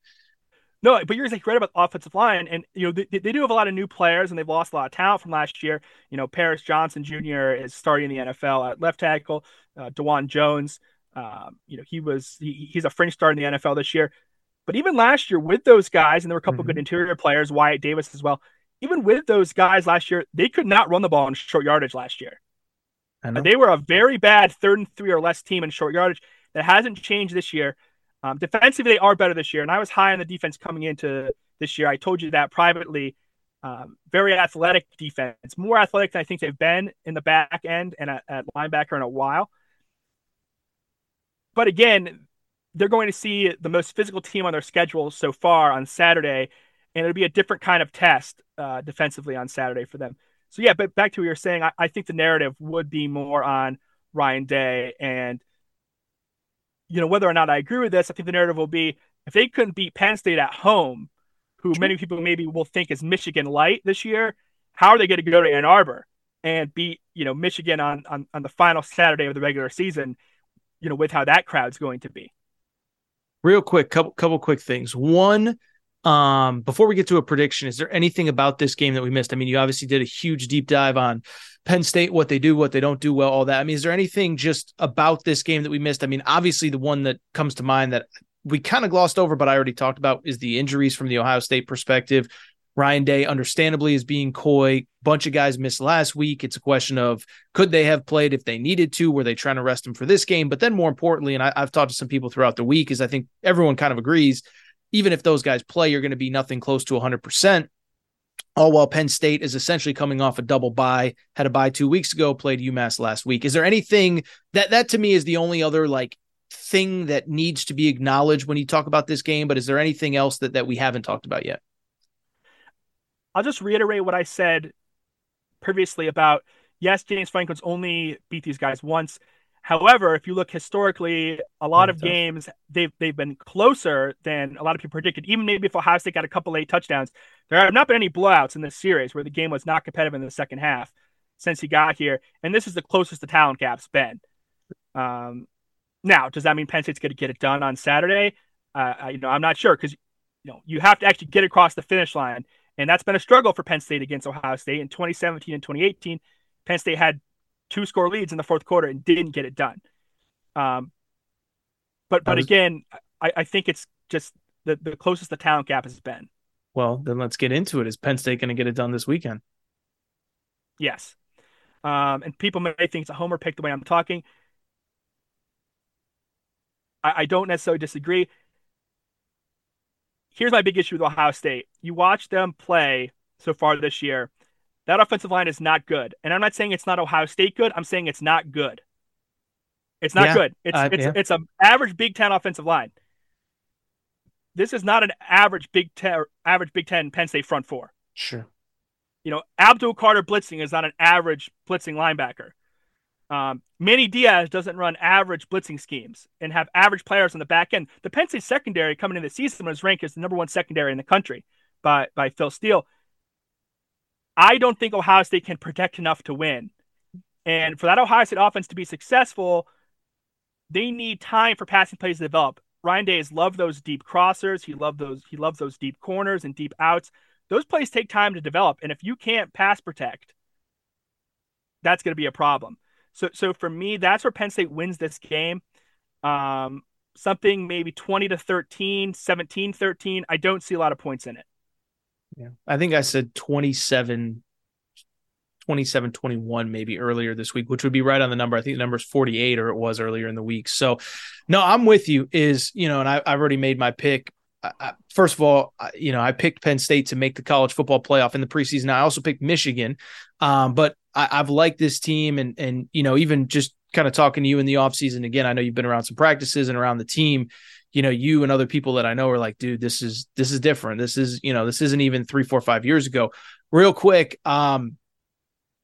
No, but you're like right about offensive line, and you know they, they do have a lot of new players, and they've lost a lot of talent from last year. You know, Paris Johnson Jr. is starting the NFL at left tackle. Uh, Dawand Jones um, you know, he was he, he's a fringe star in the NFL this year. But even last year with those guys, and there were a couple mm-hmm. good interior players, Wyatt Davis as well. Even with those guys last year, they could not run the ball in short yardage last year. They were a very bad third and three or less team in short yardage. That hasn't changed this year. Um, defensively, they are better this year, and I was high on the defense coming into this year. I told you that privately. Um, very athletic defense, more athletic than I think they've been in the back end and at, at linebacker in a while. But again, they're going to see the most physical team on their schedule so far on Saturday, and it'll be a different kind of test uh, defensively on Saturday for them. So yeah, but back to what you're saying, I, I think the narrative would be more on Ryan Day, and you know whether or not I agree with this, I think the narrative will be if they couldn't beat Penn State at home, who many people maybe will think is Michigan light this year, how are they going to go to Ann Arbor and beat you know Michigan on on, on the final Saturday of the regular season? you know, with how that crowd's going to be. Real quick, couple couple quick things. One, um, before we get to a prediction, is there anything about this game that we missed? I mean, you obviously did a huge deep dive on Penn State, what they do, what they don't do well, all that. I mean, is there anything just about this game that we missed? I mean, obviously the one that comes to mind that we kind of glossed over, but I already talked about is the injuries from the Ohio State perspective. Ryan Day, understandably, is being coy. Bunch of guys missed last week. It's a question of could they have played if they needed to? Were they trying to rest him for this game? But then, more importantly, and I, I've talked to some people throughout the week, is I think everyone kind of agrees, even if those guys play, you're going to be nothing close to 100%. All while Penn State is essentially coming off a double bye, had a bye two weeks ago, played UMass last week. Is there anything that that to me is the only other like thing that needs to be acknowledged when you talk about this game? But is there anything else that that we haven't talked about yet? I'll just reiterate what I said previously about yes, James Franklin's only beat these guys once. However, if you look historically, a lot of games they've they've been closer than a lot of people predicted. Even maybe if Ohio State got a couple late touchdowns, there have not been any blowouts in this series where the game was not competitive in the second half since he got here. And this is the closest the talent gap's been. Um, now, does that mean Penn State's going to get it done on Saturday? Uh, you know, I'm not sure because you know you have to actually get across the finish line. And that's been a struggle for Penn State against Ohio State. In 2017 and 2018, Penn State had two score leads in the fourth quarter and didn't get it done. Um, but but was... again, I, I think it's just the, the closest the talent gap has been. Well, then let's get into it. Is Penn State going to get it done this weekend? Yes. Um, and people may think it's a homer pick the way I'm talking. I, I don't necessarily disagree. Here's my big issue with Ohio State. You watch them play so far this year. That offensive line is not good. And I'm not saying it's not Ohio State good. I'm saying it's not good. It's not yeah, good. It's uh, it's yeah. it's an average Big Ten offensive line. This is not an average Big Ten average Big Ten Penn State front four. Sure. You know, Abdul Carter blitzing is not an average blitzing linebacker. Um, Manny Diaz doesn't run average blitzing schemes and have average players on the back end. The Penn State secondary coming into the season was ranked as the number one secondary in the country by by Phil Steele. I don't think Ohio State can protect enough to win. And for that Ohio State offense to be successful, they need time for passing plays to develop. Ryan Day has loved those deep crossers. He loved those. He loves those deep corners and deep outs. Those plays take time to develop, and if you can't pass protect, that's going to be a problem. So, so for me, that's where Penn State wins this game. Um, something maybe 20 to 13, 17 13. I don't see a lot of points in it. Yeah. I think I said 27 27 21 maybe earlier this week, which would be right on the number. I think the number is 48 or it was earlier in the week. So, no, I'm with you. Is, you know, and I, I've already made my pick. I, first of all, I, you know, I picked Penn State to make the college football playoff in the preseason. I also picked Michigan, um, but I, have liked this team, and and you know, even just kind of talking to you in the offseason again. I know you've been around some practices and around the team. You know, you and other people that I know are like, dude, this is this is different. This is you know, this isn't even three, four, five years ago. Real quick, um,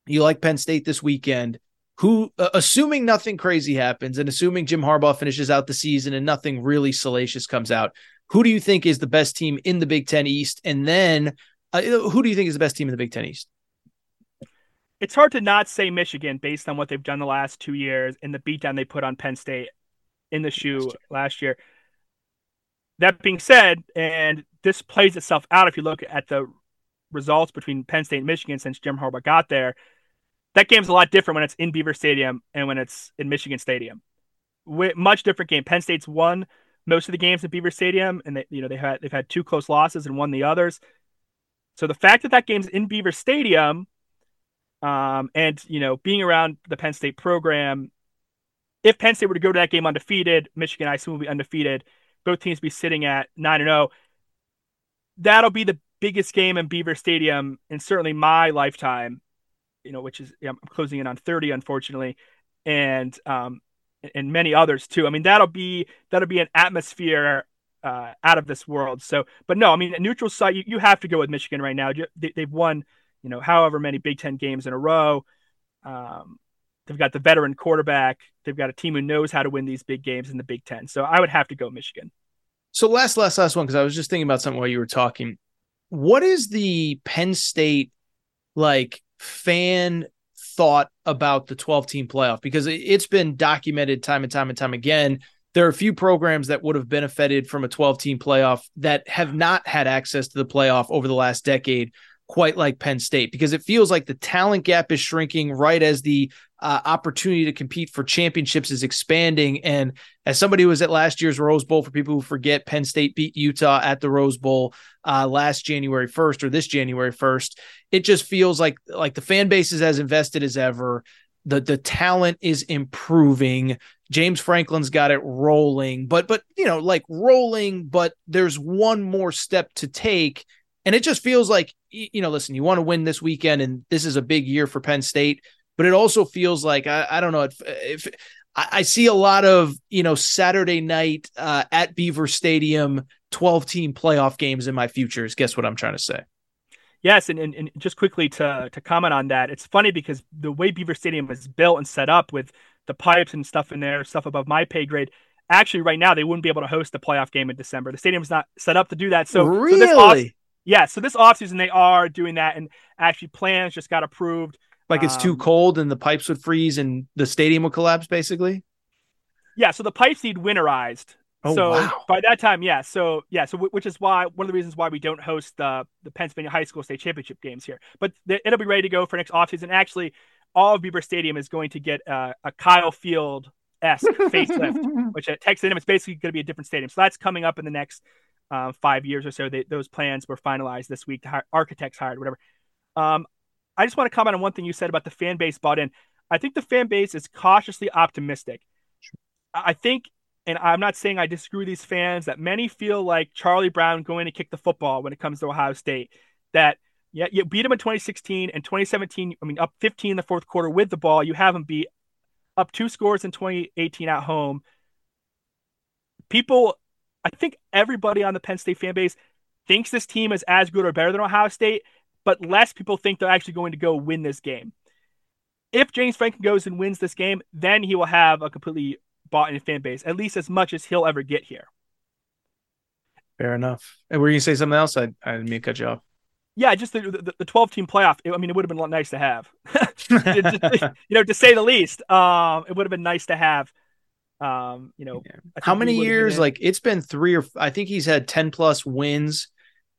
you like Penn State this weekend. Who, uh, assuming nothing crazy happens and assuming Jim Harbaugh finishes out the season and nothing really salacious comes out, who do you think is the best team in the Big Ten East? And then uh, who do you think is the best team in the Big Ten East? It's hard to not say Michigan based on what they've done the last two years and the beatdown they put on Penn State in the shoe last year. That being said, and this plays itself out if you look at the results between Penn State and Michigan since Jim Harbaugh got there that game's a lot different when it's in Beaver Stadium and when it's in Michigan Stadium. much different game. Penn State's won most of the games at Beaver Stadium, and they, you know they had they've had two close losses and won the others. So the fact that that game's in Beaver Stadium, um, and you know being around the Penn State program, if Penn State were to go to that game undefeated, Michigan I assume will be undefeated. Both teams be sitting at nine and zero. Oh. That'll be the biggest game in Beaver Stadium in certainly my lifetime you know, which is I'm closing in on 30, unfortunately, and um, and many others too. I mean, that'll be that'll be an atmosphere uh, out of this world. So, but no, I mean, a neutral site, you, you have to go with Michigan right now. They, have won, you know, however many Big Ten games in a row. Um, they've got the veteran quarterback. They've got a team who knows how to win these big games in the Big Ten. So I would have to go Michigan. So last, last, last one because I was just thinking about something while you were talking. What is the Penn State like fan thought about the 12 team playoff because it's been documented time and time and time again. There are a few programs that would have benefited from a 12 team playoff that have not had access to the playoff over the last decade quite like Penn State because it feels like the talent gap is shrinking right as the uh, opportunity to compete for championships is expanding. And as somebody who was at last year's Rose Bowl, for people who forget, Penn State beat Utah at the Rose Bowl uh, last January 1st or this January 1st. It just feels like like the fan base is as invested as ever. The the talent is improving. James Franklin's got it rolling, but but you know, like rolling, but there's one more step to take and it just feels like, you know, listen, you want to win this weekend, and this is a big year for Penn State, but it also feels like, I, I don't know, if, if I, see a lot of, you know, Saturday night uh, at Beaver Stadium, 12 team playoff games in my futures. Guess what I'm trying to say? Yes, and, and, and, just quickly to to comment on that, it's funny because the way Beaver Stadium is built and set up with the pipes and stuff in there, stuff above my pay grade. Actually, right now they wouldn't be able to host the playoff game in December. The stadium's not set up to do that. So, really? so this, yeah, so this offseason they are doing that, and actually plans just got approved. Like it's um, too cold and the pipes would freeze and the stadium would collapse, basically. Yeah, so the pipes need winterized. Oh, so wow. by that time, yeah. So yeah, so which is why one of the reasons why we don't host the the Pennsylvania High School State Championship games here. But the, it'll be ready to go for next offseason. Actually, all of Beaver Stadium is going to get uh, a Kyle Field esque <laughs> facelift, which at Texas A&M it's basically going to be a different stadium. So that's coming up in the next uh, five years or so. They, those plans were finalized this week. Architects hired, whatever. Um, I just want to comment on one thing you said about the fan base bought in. I think the fan base is cautiously optimistic. Sure. I think, and I'm not saying I disagree with these fans, that many feel like Charlie Brown going to kick the football when it comes to Ohio State. That yeah, you beat them in 2016 and 2017. I mean, up 15 in the fourth quarter with the ball. You have them beat up two scores in 2018 at home. People, I think everybody on the Penn State fan base thinks this team is as good or better than Ohio State, but less people think they're actually going to go win this game. If James Franklin goes and wins this game, then he will have a completely bought in fan base, at least as much as he'll ever get here. Fair enough. And were you going to say something else? I, I didn't mean to cut you off. Yeah, just the, the, the 12 team playoff. I mean, it would have been nice to have, <laughs> <laughs> you know, to say the least. Um, it would have been nice to have. Um, you know, yeah. how many years? Like it's been three or I think he's had 10 plus wins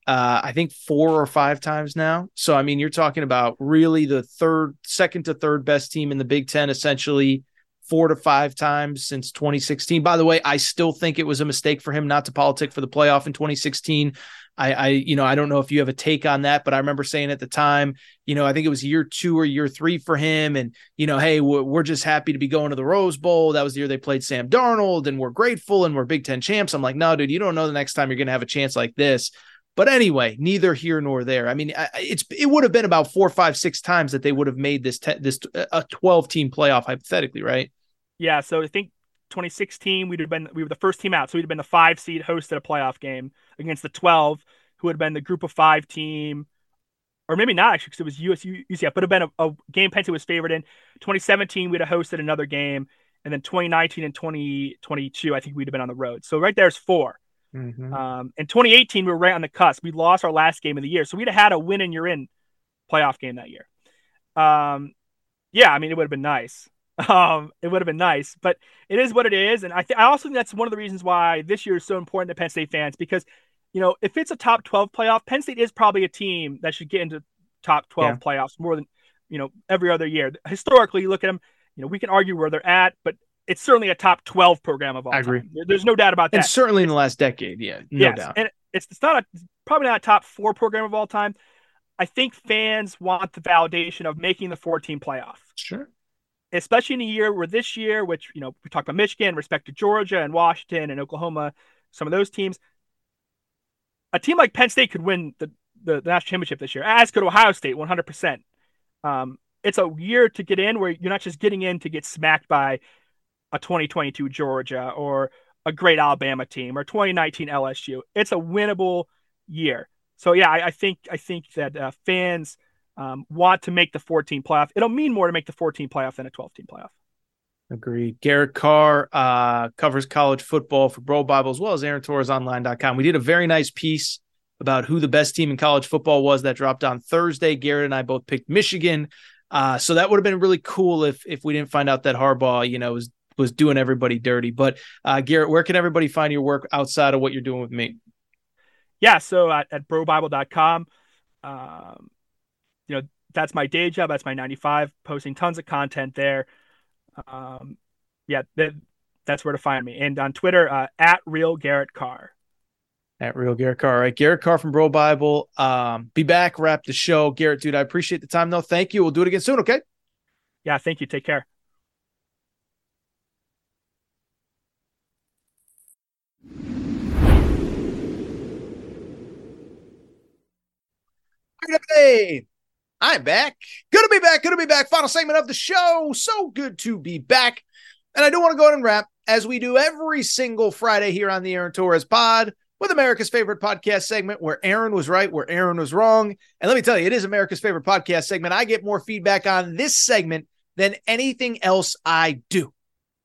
uh, I think four or five times now. So, I mean, you're talking about really the third, second to third best team in the Big Ten, essentially four to five times since 2016. By the way, I still think it was a mistake for him not to politic for the playoff in 2016. I, I, you know, I don't know if you have a take on that, but I remember saying at the time, you know, I think it was year two or year three for him. And, you know, hey, we're, we're just happy to be going to the Rose Bowl. That was the year they played Sam Darnold and we're grateful and we're Big Ten champs. I'm like, no, dude, you don't know the next time you're going to have a chance like this. But anyway, neither here nor there. I mean, it's it would have been about four, five, six times that they would have made this te- this a twelve team playoff hypothetically, right? Yeah. So I think 2016 we'd have been we were the first team out, so we'd have been the five seed hosted a playoff game against the 12, who had been the group of five team, or maybe not actually because it was USU UCF, but have been a, a game Penn State was favored in. 2017 we'd have hosted another game, and then 2019 and 2022 I think we'd have been on the road. So right there's four. Mm-hmm. Um, in 2018, we were right on the cusp. We lost our last game of the year, so we'd have had a win and you're in playoff game that year. Um, yeah, I mean, it would have been nice. <laughs> Um, it would have been nice, but it is what it is. And I, th- I also think that's one of the reasons why this year is so important to Penn State fans because, you know, if it's a top 12 playoff, Penn State is probably a team that should get into top 12 yeah. playoffs more than, you know, every other year. Historically, you look at them, you know, we can argue where they're at, but it's certainly a top 12 program of all I agree. Time. There's no doubt about that. And certainly in the last decade, yeah, no yes. doubt. And it's, it's not a probably not a top four program of all time. I think fans want the validation of making the 14 playoff. Sure. Especially in a year where this year, which you know, we talked about Michigan, respect to Georgia and Washington and Oklahoma, some of those teams. A team like Penn State could win the, the, the national championship this year, as could Ohio State, 100%. Um, it's a year to get in where you're not just getting in to get smacked by a 2022 Georgia or a great Alabama team or 2019 LSU. It's a winnable year. So yeah, I, I think I think that uh, fans um, want to make the 14 playoff. It'll mean more to make the 14 playoff than a 12 team playoff. Agreed. Garrett Carr uh, covers college football for BroBible as well as AaronTorresOnline.com. We did a very nice piece about who the best team in college football was that dropped on Thursday. Garrett and I both picked Michigan. Uh, so that would have been really cool if if we didn't find out that Harbaugh, you know, was was doing everybody dirty. But uh, Garrett, where can everybody find your work outside of what you're doing with me? Yeah, so at, at brobible.com, um, you know, that's my day job. That's my 95, posting tons of content there. Um, yeah, that, that's where to find me. And on Twitter, uh, at Real Garrett Carr. At Real Garrett Carr. All right. Garrett Carr from BroBible. Um, be back, wrap the show. Garrett, dude, I appreciate the time, though. Thank you. We'll do it again soon, okay? Yeah, thank you. Take care. Hey, I'm back. Good to be back. Good to be back. Final segment of the show. So good to be back. And I do want to go ahead and wrap as we do every single Friday here on the Aaron Torres pod with America's favorite podcast segment where Aaron was right, where Aaron was wrong. And let me tell you, it is America's favorite podcast segment. I get more feedback on this segment than anything else I do.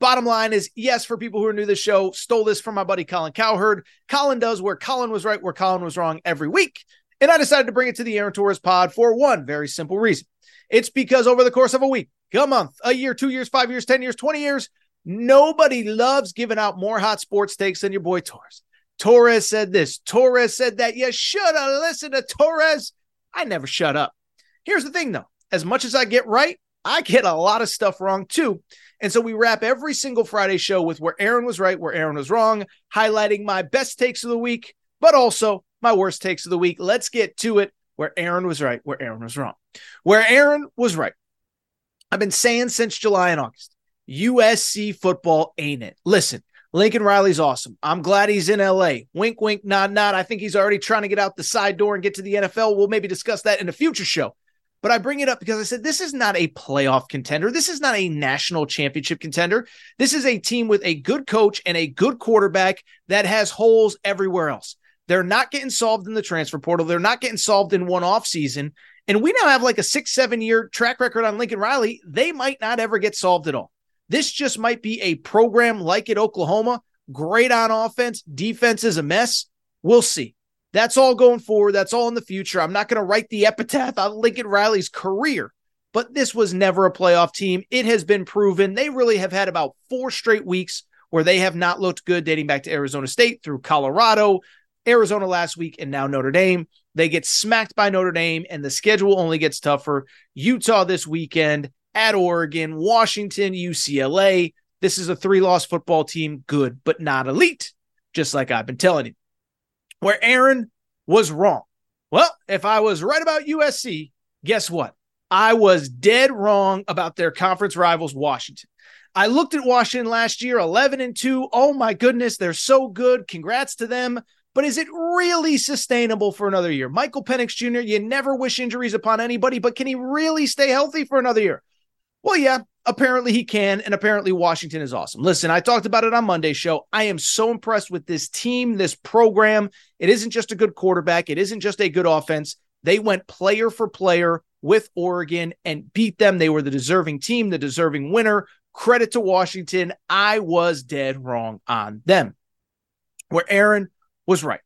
Bottom line is, yes, for people who are new to the show, stole this from my buddy Colin Cowherd. Colin does where Colin was right, where Colin was wrong every week. And I decided to bring it to the Aaron Torres pod for one very simple reason. It's because over the course of a week, a month, a year, two years, five years, 10 years, 20 years, nobody loves giving out more hot sports takes than your boy Torres. Torres said this, Torres said that. You should have listened to Torres. I never shut up. Here's the thing though as much as I get right, I get a lot of stuff wrong too. And so we wrap every single Friday show with where Aaron was right, where Aaron was wrong, highlighting my best takes of the week, but also my worst takes of the week. Let's get to it. where Aaron was right, where Aaron was wrong. Where Aaron was right. I've been saying since July and August, USC football ain't it. Listen, Lincoln Riley's awesome. I'm glad he's in LA. Wink, wink, nod, nod. I think he's already trying to get out the side door and get to the NFL. We'll maybe discuss that in a future show. But I bring it up because I said this is not a playoff contender. This is not a national championship contender. This is a team with a good coach and a good quarterback that has holes everywhere else. They're not getting solved in the transfer portal. They're not getting solved in one off season. And we now have like a six, seven year track record on Lincoln Riley. They might not ever get solved at all. This just might be a program like at Oklahoma. Great on offense. Defense is a mess. We'll see. That's all going forward. That's all in the future. I'm not going to write the epitaph on Lincoln Riley's career, but this was never a playoff team. It has been proven. They really have had about four straight weeks where they have not looked good, dating back to Arizona State through Colorado, Arizona last week, and now Notre Dame. They get smacked by Notre Dame, and the schedule only gets tougher. Utah this weekend at Oregon, Washington, UCLA. This is a three loss football team, good, but not elite, just like I've been telling you where Aaron was wrong. Well, if I was right about USC, guess what? I was dead wrong about their conference rivals, Washington. I looked at Washington last year, 11 and 2. Oh my goodness, they're so good. Congrats to them. But is it really sustainable for another year? Michael Penix Jr., you never wish injuries upon anybody, but can he really stay healthy for another year? Well, yeah, apparently he can, and apparently Washington is awesome. Listen, I talked about it on Monday's show. I am so impressed with this team, this program. It isn't just a good quarterback, it isn't just a good offense. They went player for player with Oregon and beat them. They were the deserving team, the deserving winner. Credit to Washington. I was dead wrong on them. Where Aaron was right.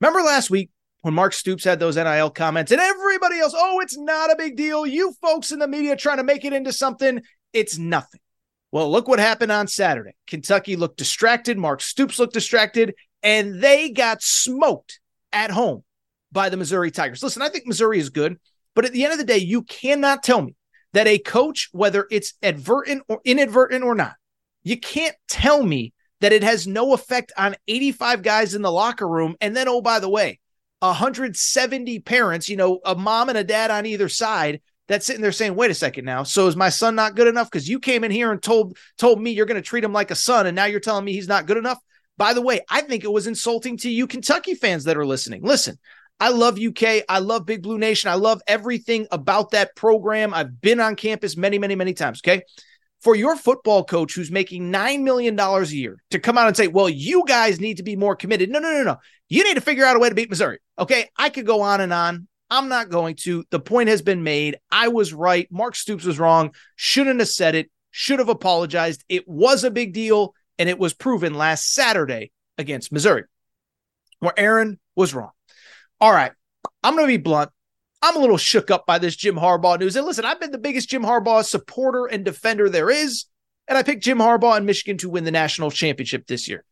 Remember last week when Mark Stoops had those NIL comments and everybody else, oh, it's not a big deal. You folks in the media trying to make it into something, it's nothing. Well, look what happened on Saturday. Kentucky looked distracted. Mark Stoops looked distracted, and they got smoked at home by the Missouri Tigers. Listen, I think Missouri is good, but at the end of the day, you cannot tell me that a coach, whether it's advertent or inadvertent or not, you can't tell me that it has no effect on 85 guys in the locker room. And then, oh, by the way, 170 parents, you know, a mom and a dad on either side that's sitting there saying, wait a second now. So is my son not good enough? Because you came in here and told told me you're going to treat him like a son, and now you're telling me he's not good enough. By the way, I think it was insulting to you Kentucky fans that are listening. Listen, I love UK. I love Big Blue Nation. I love everything about that program. I've been on campus many, many, many times. Okay for your football coach who's making $9 million a year to come out and say, well, you guys need to be more committed. No, no, no, no. You need to figure out a way to beat Missouri. Okay. I could go on and on. I'm not going to. The point has been made. I was right. Mark Stoops was wrong. Shouldn't have said it. Should have apologized. It was a big deal, and it was proven last Saturday against Missouri, where Aaron was wrong. All right. I'm going to be blunt. I'm a little shook up by this Jim Harbaugh news. And listen, I've been the biggest Jim Harbaugh supporter and defender there is. And I picked Jim Harbaugh and Michigan to win the national championship this year.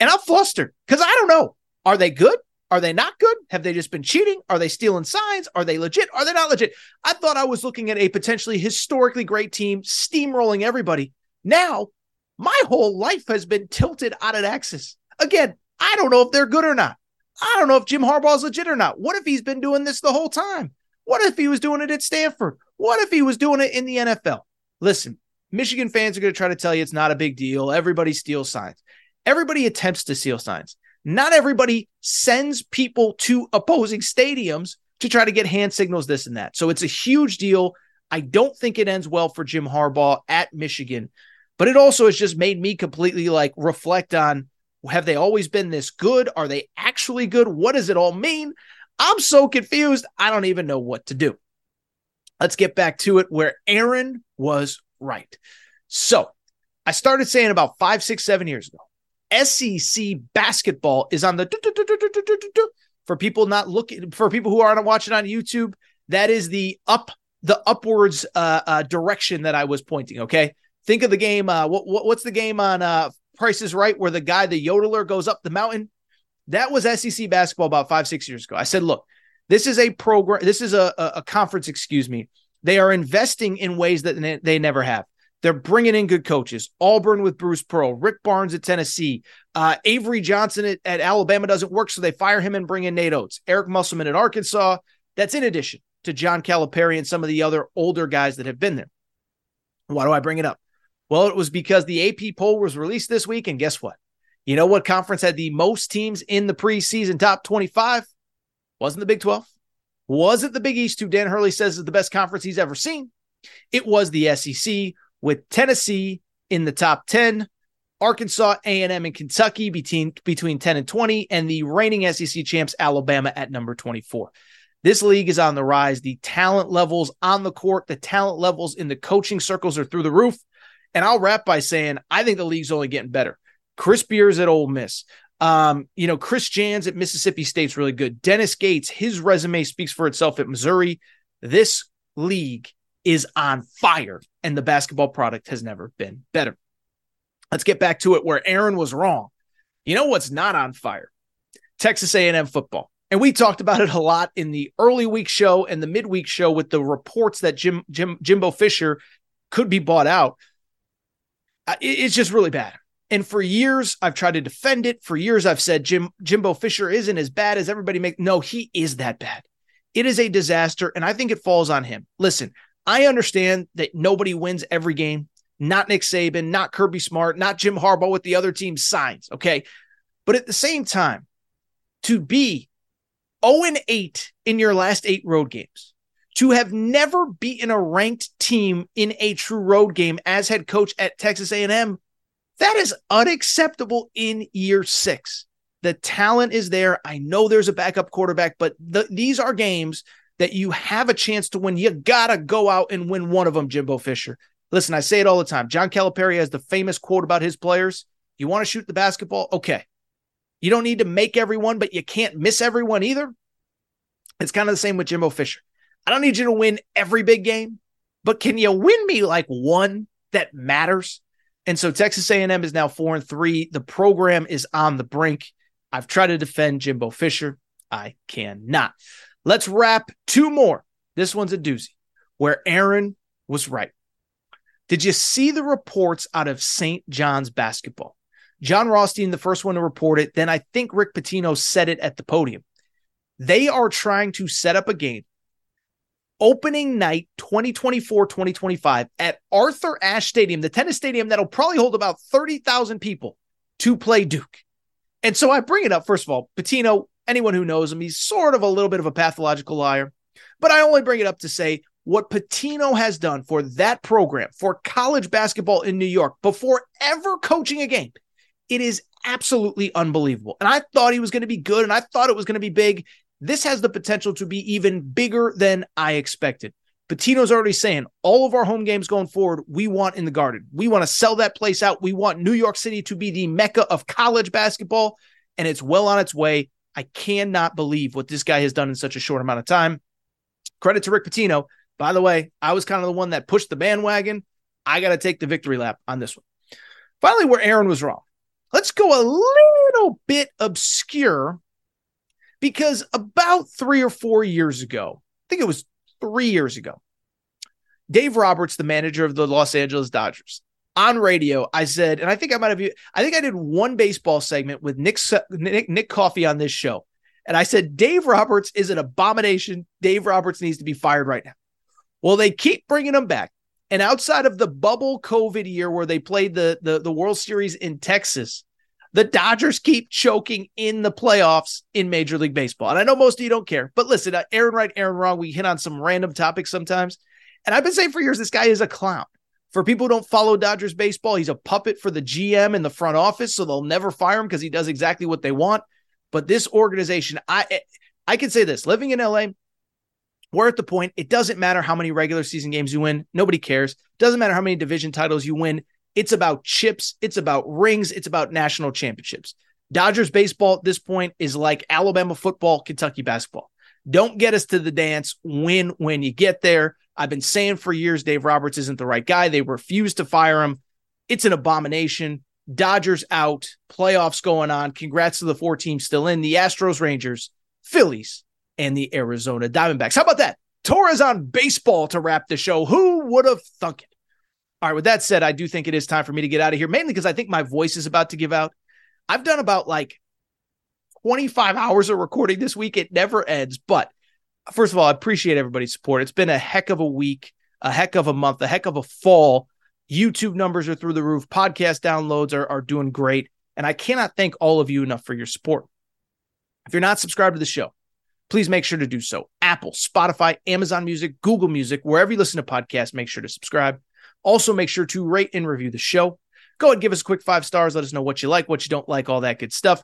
And I'm flustered because I don't know. Are they good? Are they not good? Have they just been cheating? Are they stealing signs? Are they legit? Are they not legit? I thought I was looking at a potentially historically great team steamrolling everybody. Now, my whole life has been tilted out of axis. Again, I don't know if they're good or not. I don't know if Jim Harbaugh's legit or not. What if he's been doing this the whole time? What if he was doing it at Stanford? What if he was doing it in the NFL? Listen, Michigan fans are going to try to tell you it's not a big deal. Everybody steals signs. Everybody attempts to steal signs. Not everybody sends people to opposing stadiums to try to get hand signals, this and that. So it's a huge deal. I don't think it ends well for Jim Harbaugh at Michigan, but it also has just made me completely like reflect on have they always been this good? Are they actually good? What does it all mean? I'm so confused. I don't even know what to do. Let's get back to it where Aaron was right. So I started saying about five, six, seven years ago, SEC basketball is on the for people not looking for people who aren't watching on YouTube. That is the up the upwards uh, uh, direction that I was pointing. Okay, think of the game. Uh, what, what what's the game on uh, Price is Right, where the guy, the yodeler, goes up the mountain. That was SEC basketball about five, six years ago. I said, look, this is a program, this is a, a, a conference, excuse me. They are investing in ways that they never have. They're bringing in good coaches. Auburn with Bruce Pearl, Rick Barnes at Tennessee, uh, Avery Johnson at, at, Alabama doesn't work, so they fire him and bring in Nate Oats. Eric Musselman at Arkansas. That's in addition to John Calipari and some of the other older guys that have been there. Why do I bring it up? Well, it was because the AP poll was released this week, and guess what? You know what conference had the most teams in the preseason top 25? Wasn't the Big 12. Wasn't the Big East, who Dan Hurley says is the best conference he's ever seen. It was the SEC, with Tennessee in the top 10, Arkansas, A&M, and Kentucky between, between 10 and 20, and the reigning SEC champs, Alabama, at number 24. This league is on the rise. The talent levels on the court, the talent levels in the coaching circles are through the roof. And I'll wrap by saying I think the league's only getting better. Chris Beard at Ole Miss. Um, you know, Chris Jans at Mississippi State's really good. Dennis Gates, his resume speaks for itself at Missouri. This league is on fire and the basketball product has never been better. Let's get back to it where Aaron was wrong. You know what's not on fire? Texas A&M football. And we talked about it a lot in the early week show and the midweek show with the reports that Jim, Jim Jimbo Fisher could be bought out. It's just really bad. And for years, I've tried to defend it. For years, I've said Jim Jimbo Fisher isn't as bad as everybody makes. No, he is that bad. It is a disaster, and I think it falls on him. Listen, I understand that nobody wins every game. Not Nick Saban, not Kirby Smart, not Jim Harbaugh with the other team's signs. Okay. But at the same time, to be 0 and 8 in your last eight road games, to have never beaten a ranked team in a true road game as head coach at Texas A&M, that is unacceptable in year six. The talent is there. I know there's a backup quarterback, but the, these are games that you have a chance to win, you got to go out and win one of them, Jimbo Fisher. Listen, I say it all the time. John Calipari has the famous quote about his players. You want to shoot the basketball? Okay. You don't need to make everyone, but you can't miss everyone either. It's kind of the same with Jimbo Fisher. I don't need you to win every big game, but can you win me like one that matters? And so Texas A&M is now 4 and 3. The program is on the brink. I've tried to defend Jimbo Fisher. I cannot. Let's wrap two more. This one's a doozy where Aaron was right. Did you see the reports out of St. John's basketball? Jon Rothstein, the first one to report it. Then I think Rick Pitino said it at the podium. They are trying to set up a game opening night 2024 2025 at Arthur Ashe Stadium, the tennis stadium that'll probably hold about 30,000 people to play Duke. And so I bring it up, first of all, Pitino, anyone who knows him, he's sort of a little bit of a pathological liar. But I only bring it up to say what Pitino has done for that program, for college basketball in New York, before ever coaching a game. It is absolutely unbelievable. And I thought he was going to be good and I thought it was going to be big. This has the potential to be even bigger than I expected. Pitino's already saying all of our home games going forward, we want in the garden. We want to sell that place out. We want New York City to be the mecca of college basketball, and it's well on its way. I cannot believe what this guy has done in such a short amount of time. Credit to Rick Pitino. By the way, I was kind of the one that pushed the bandwagon. I got to take the victory lap on this one. Finally, where Aaron was wrong. Let's go a little bit obscure because about three or four years ago, I think it was three years ago, Dave Roberts, the manager of the Los Angeles Dodgers, on radio, I said, and I think I might have, I think I did one baseball segment with Nick, Nick, Nick Coffey on this show. And I said, Dave Roberts is an abomination. Dave Roberts needs to be fired right now. Well, they keep bringing him back. And outside of the bubble COVID year where they played the, the, the World Series in Texas, the Dodgers keep choking in the playoffs in Major League Baseball. And I know most of you don't care, but listen, uh, Aaron right, Aaron wrong. We hit on some random topics sometimes. And I've been saying for years, this guy is a clown. For people who don't follow Dodgers baseball, he's a puppet for the GM in the front office, so they'll never fire him because he does exactly what they want. But this organization, I I can say this: living in LA, we're at the point. It doesn't matter how many regular season games you win; nobody cares. Doesn't matter how many division titles you win. It's about chips. It's about rings. It's about national championships. Dodgers baseball at this point is like Alabama football, Kentucky basketball. Don't get us to the dance. Win when you get there. I've been saying for years Dave Roberts isn't the right guy. They refuse to fire him. It's an abomination. Dodgers out, playoffs going on. Congrats to the four teams still in the Astros, Rangers, Phillies, and the Arizona Diamondbacks. How about that? Torres on baseball to wrap the show. Who would have thunk it? All right, with that said, I do think it is time for me to get out of here, mainly because I think my voice is about to give out. I've done about like 25 hours of recording this week. It never ends. But first of all, I appreciate everybody's support. It's been a heck of a week, a heck of a month, a heck of a fall. YouTube numbers are through the roof. Podcast downloads are, are doing great. And I cannot thank all of you enough for your support. If you're not subscribed to the show, please make sure to do so. Apple, Spotify, Amazon Music, Google Music, wherever you listen to podcasts, make sure to subscribe. Also, make sure to rate and review the show. Go ahead, give us a quick five stars. Let us know what you like, what you don't like, all that good stuff.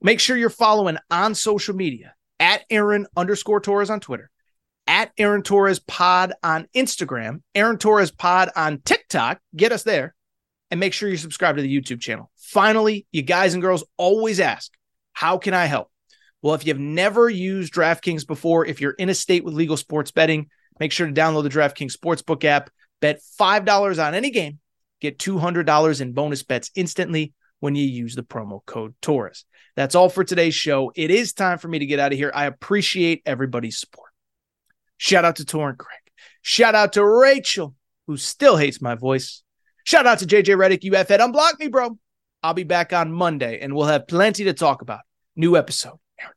Make sure you're following on social media at Aaron underscore Torres on Twitter, at Aaron Torres Pod on Instagram, Aaron Torres Pod on TikTok. Get us there. And make sure you subscribe to the YouTube channel. Finally, you guys and girls always ask, How can I help? Well, if you've never used DraftKings before, if you're in a state with legal sports betting, make sure to download the DraftKings Sportsbook app. Bet $5 on any game, get $200 in bonus bets instantly when you use the promo code TORRES. That's all for today's show. It is time for me to get out of here. I appreciate everybody's support. Shout out to Torrent Craig. Shout out to Rachel, who still hates my voice. Shout out to JJ Redick, You had unblock me, bro. I'll be back on Monday and we'll have plenty to talk about. New episode. Aaron.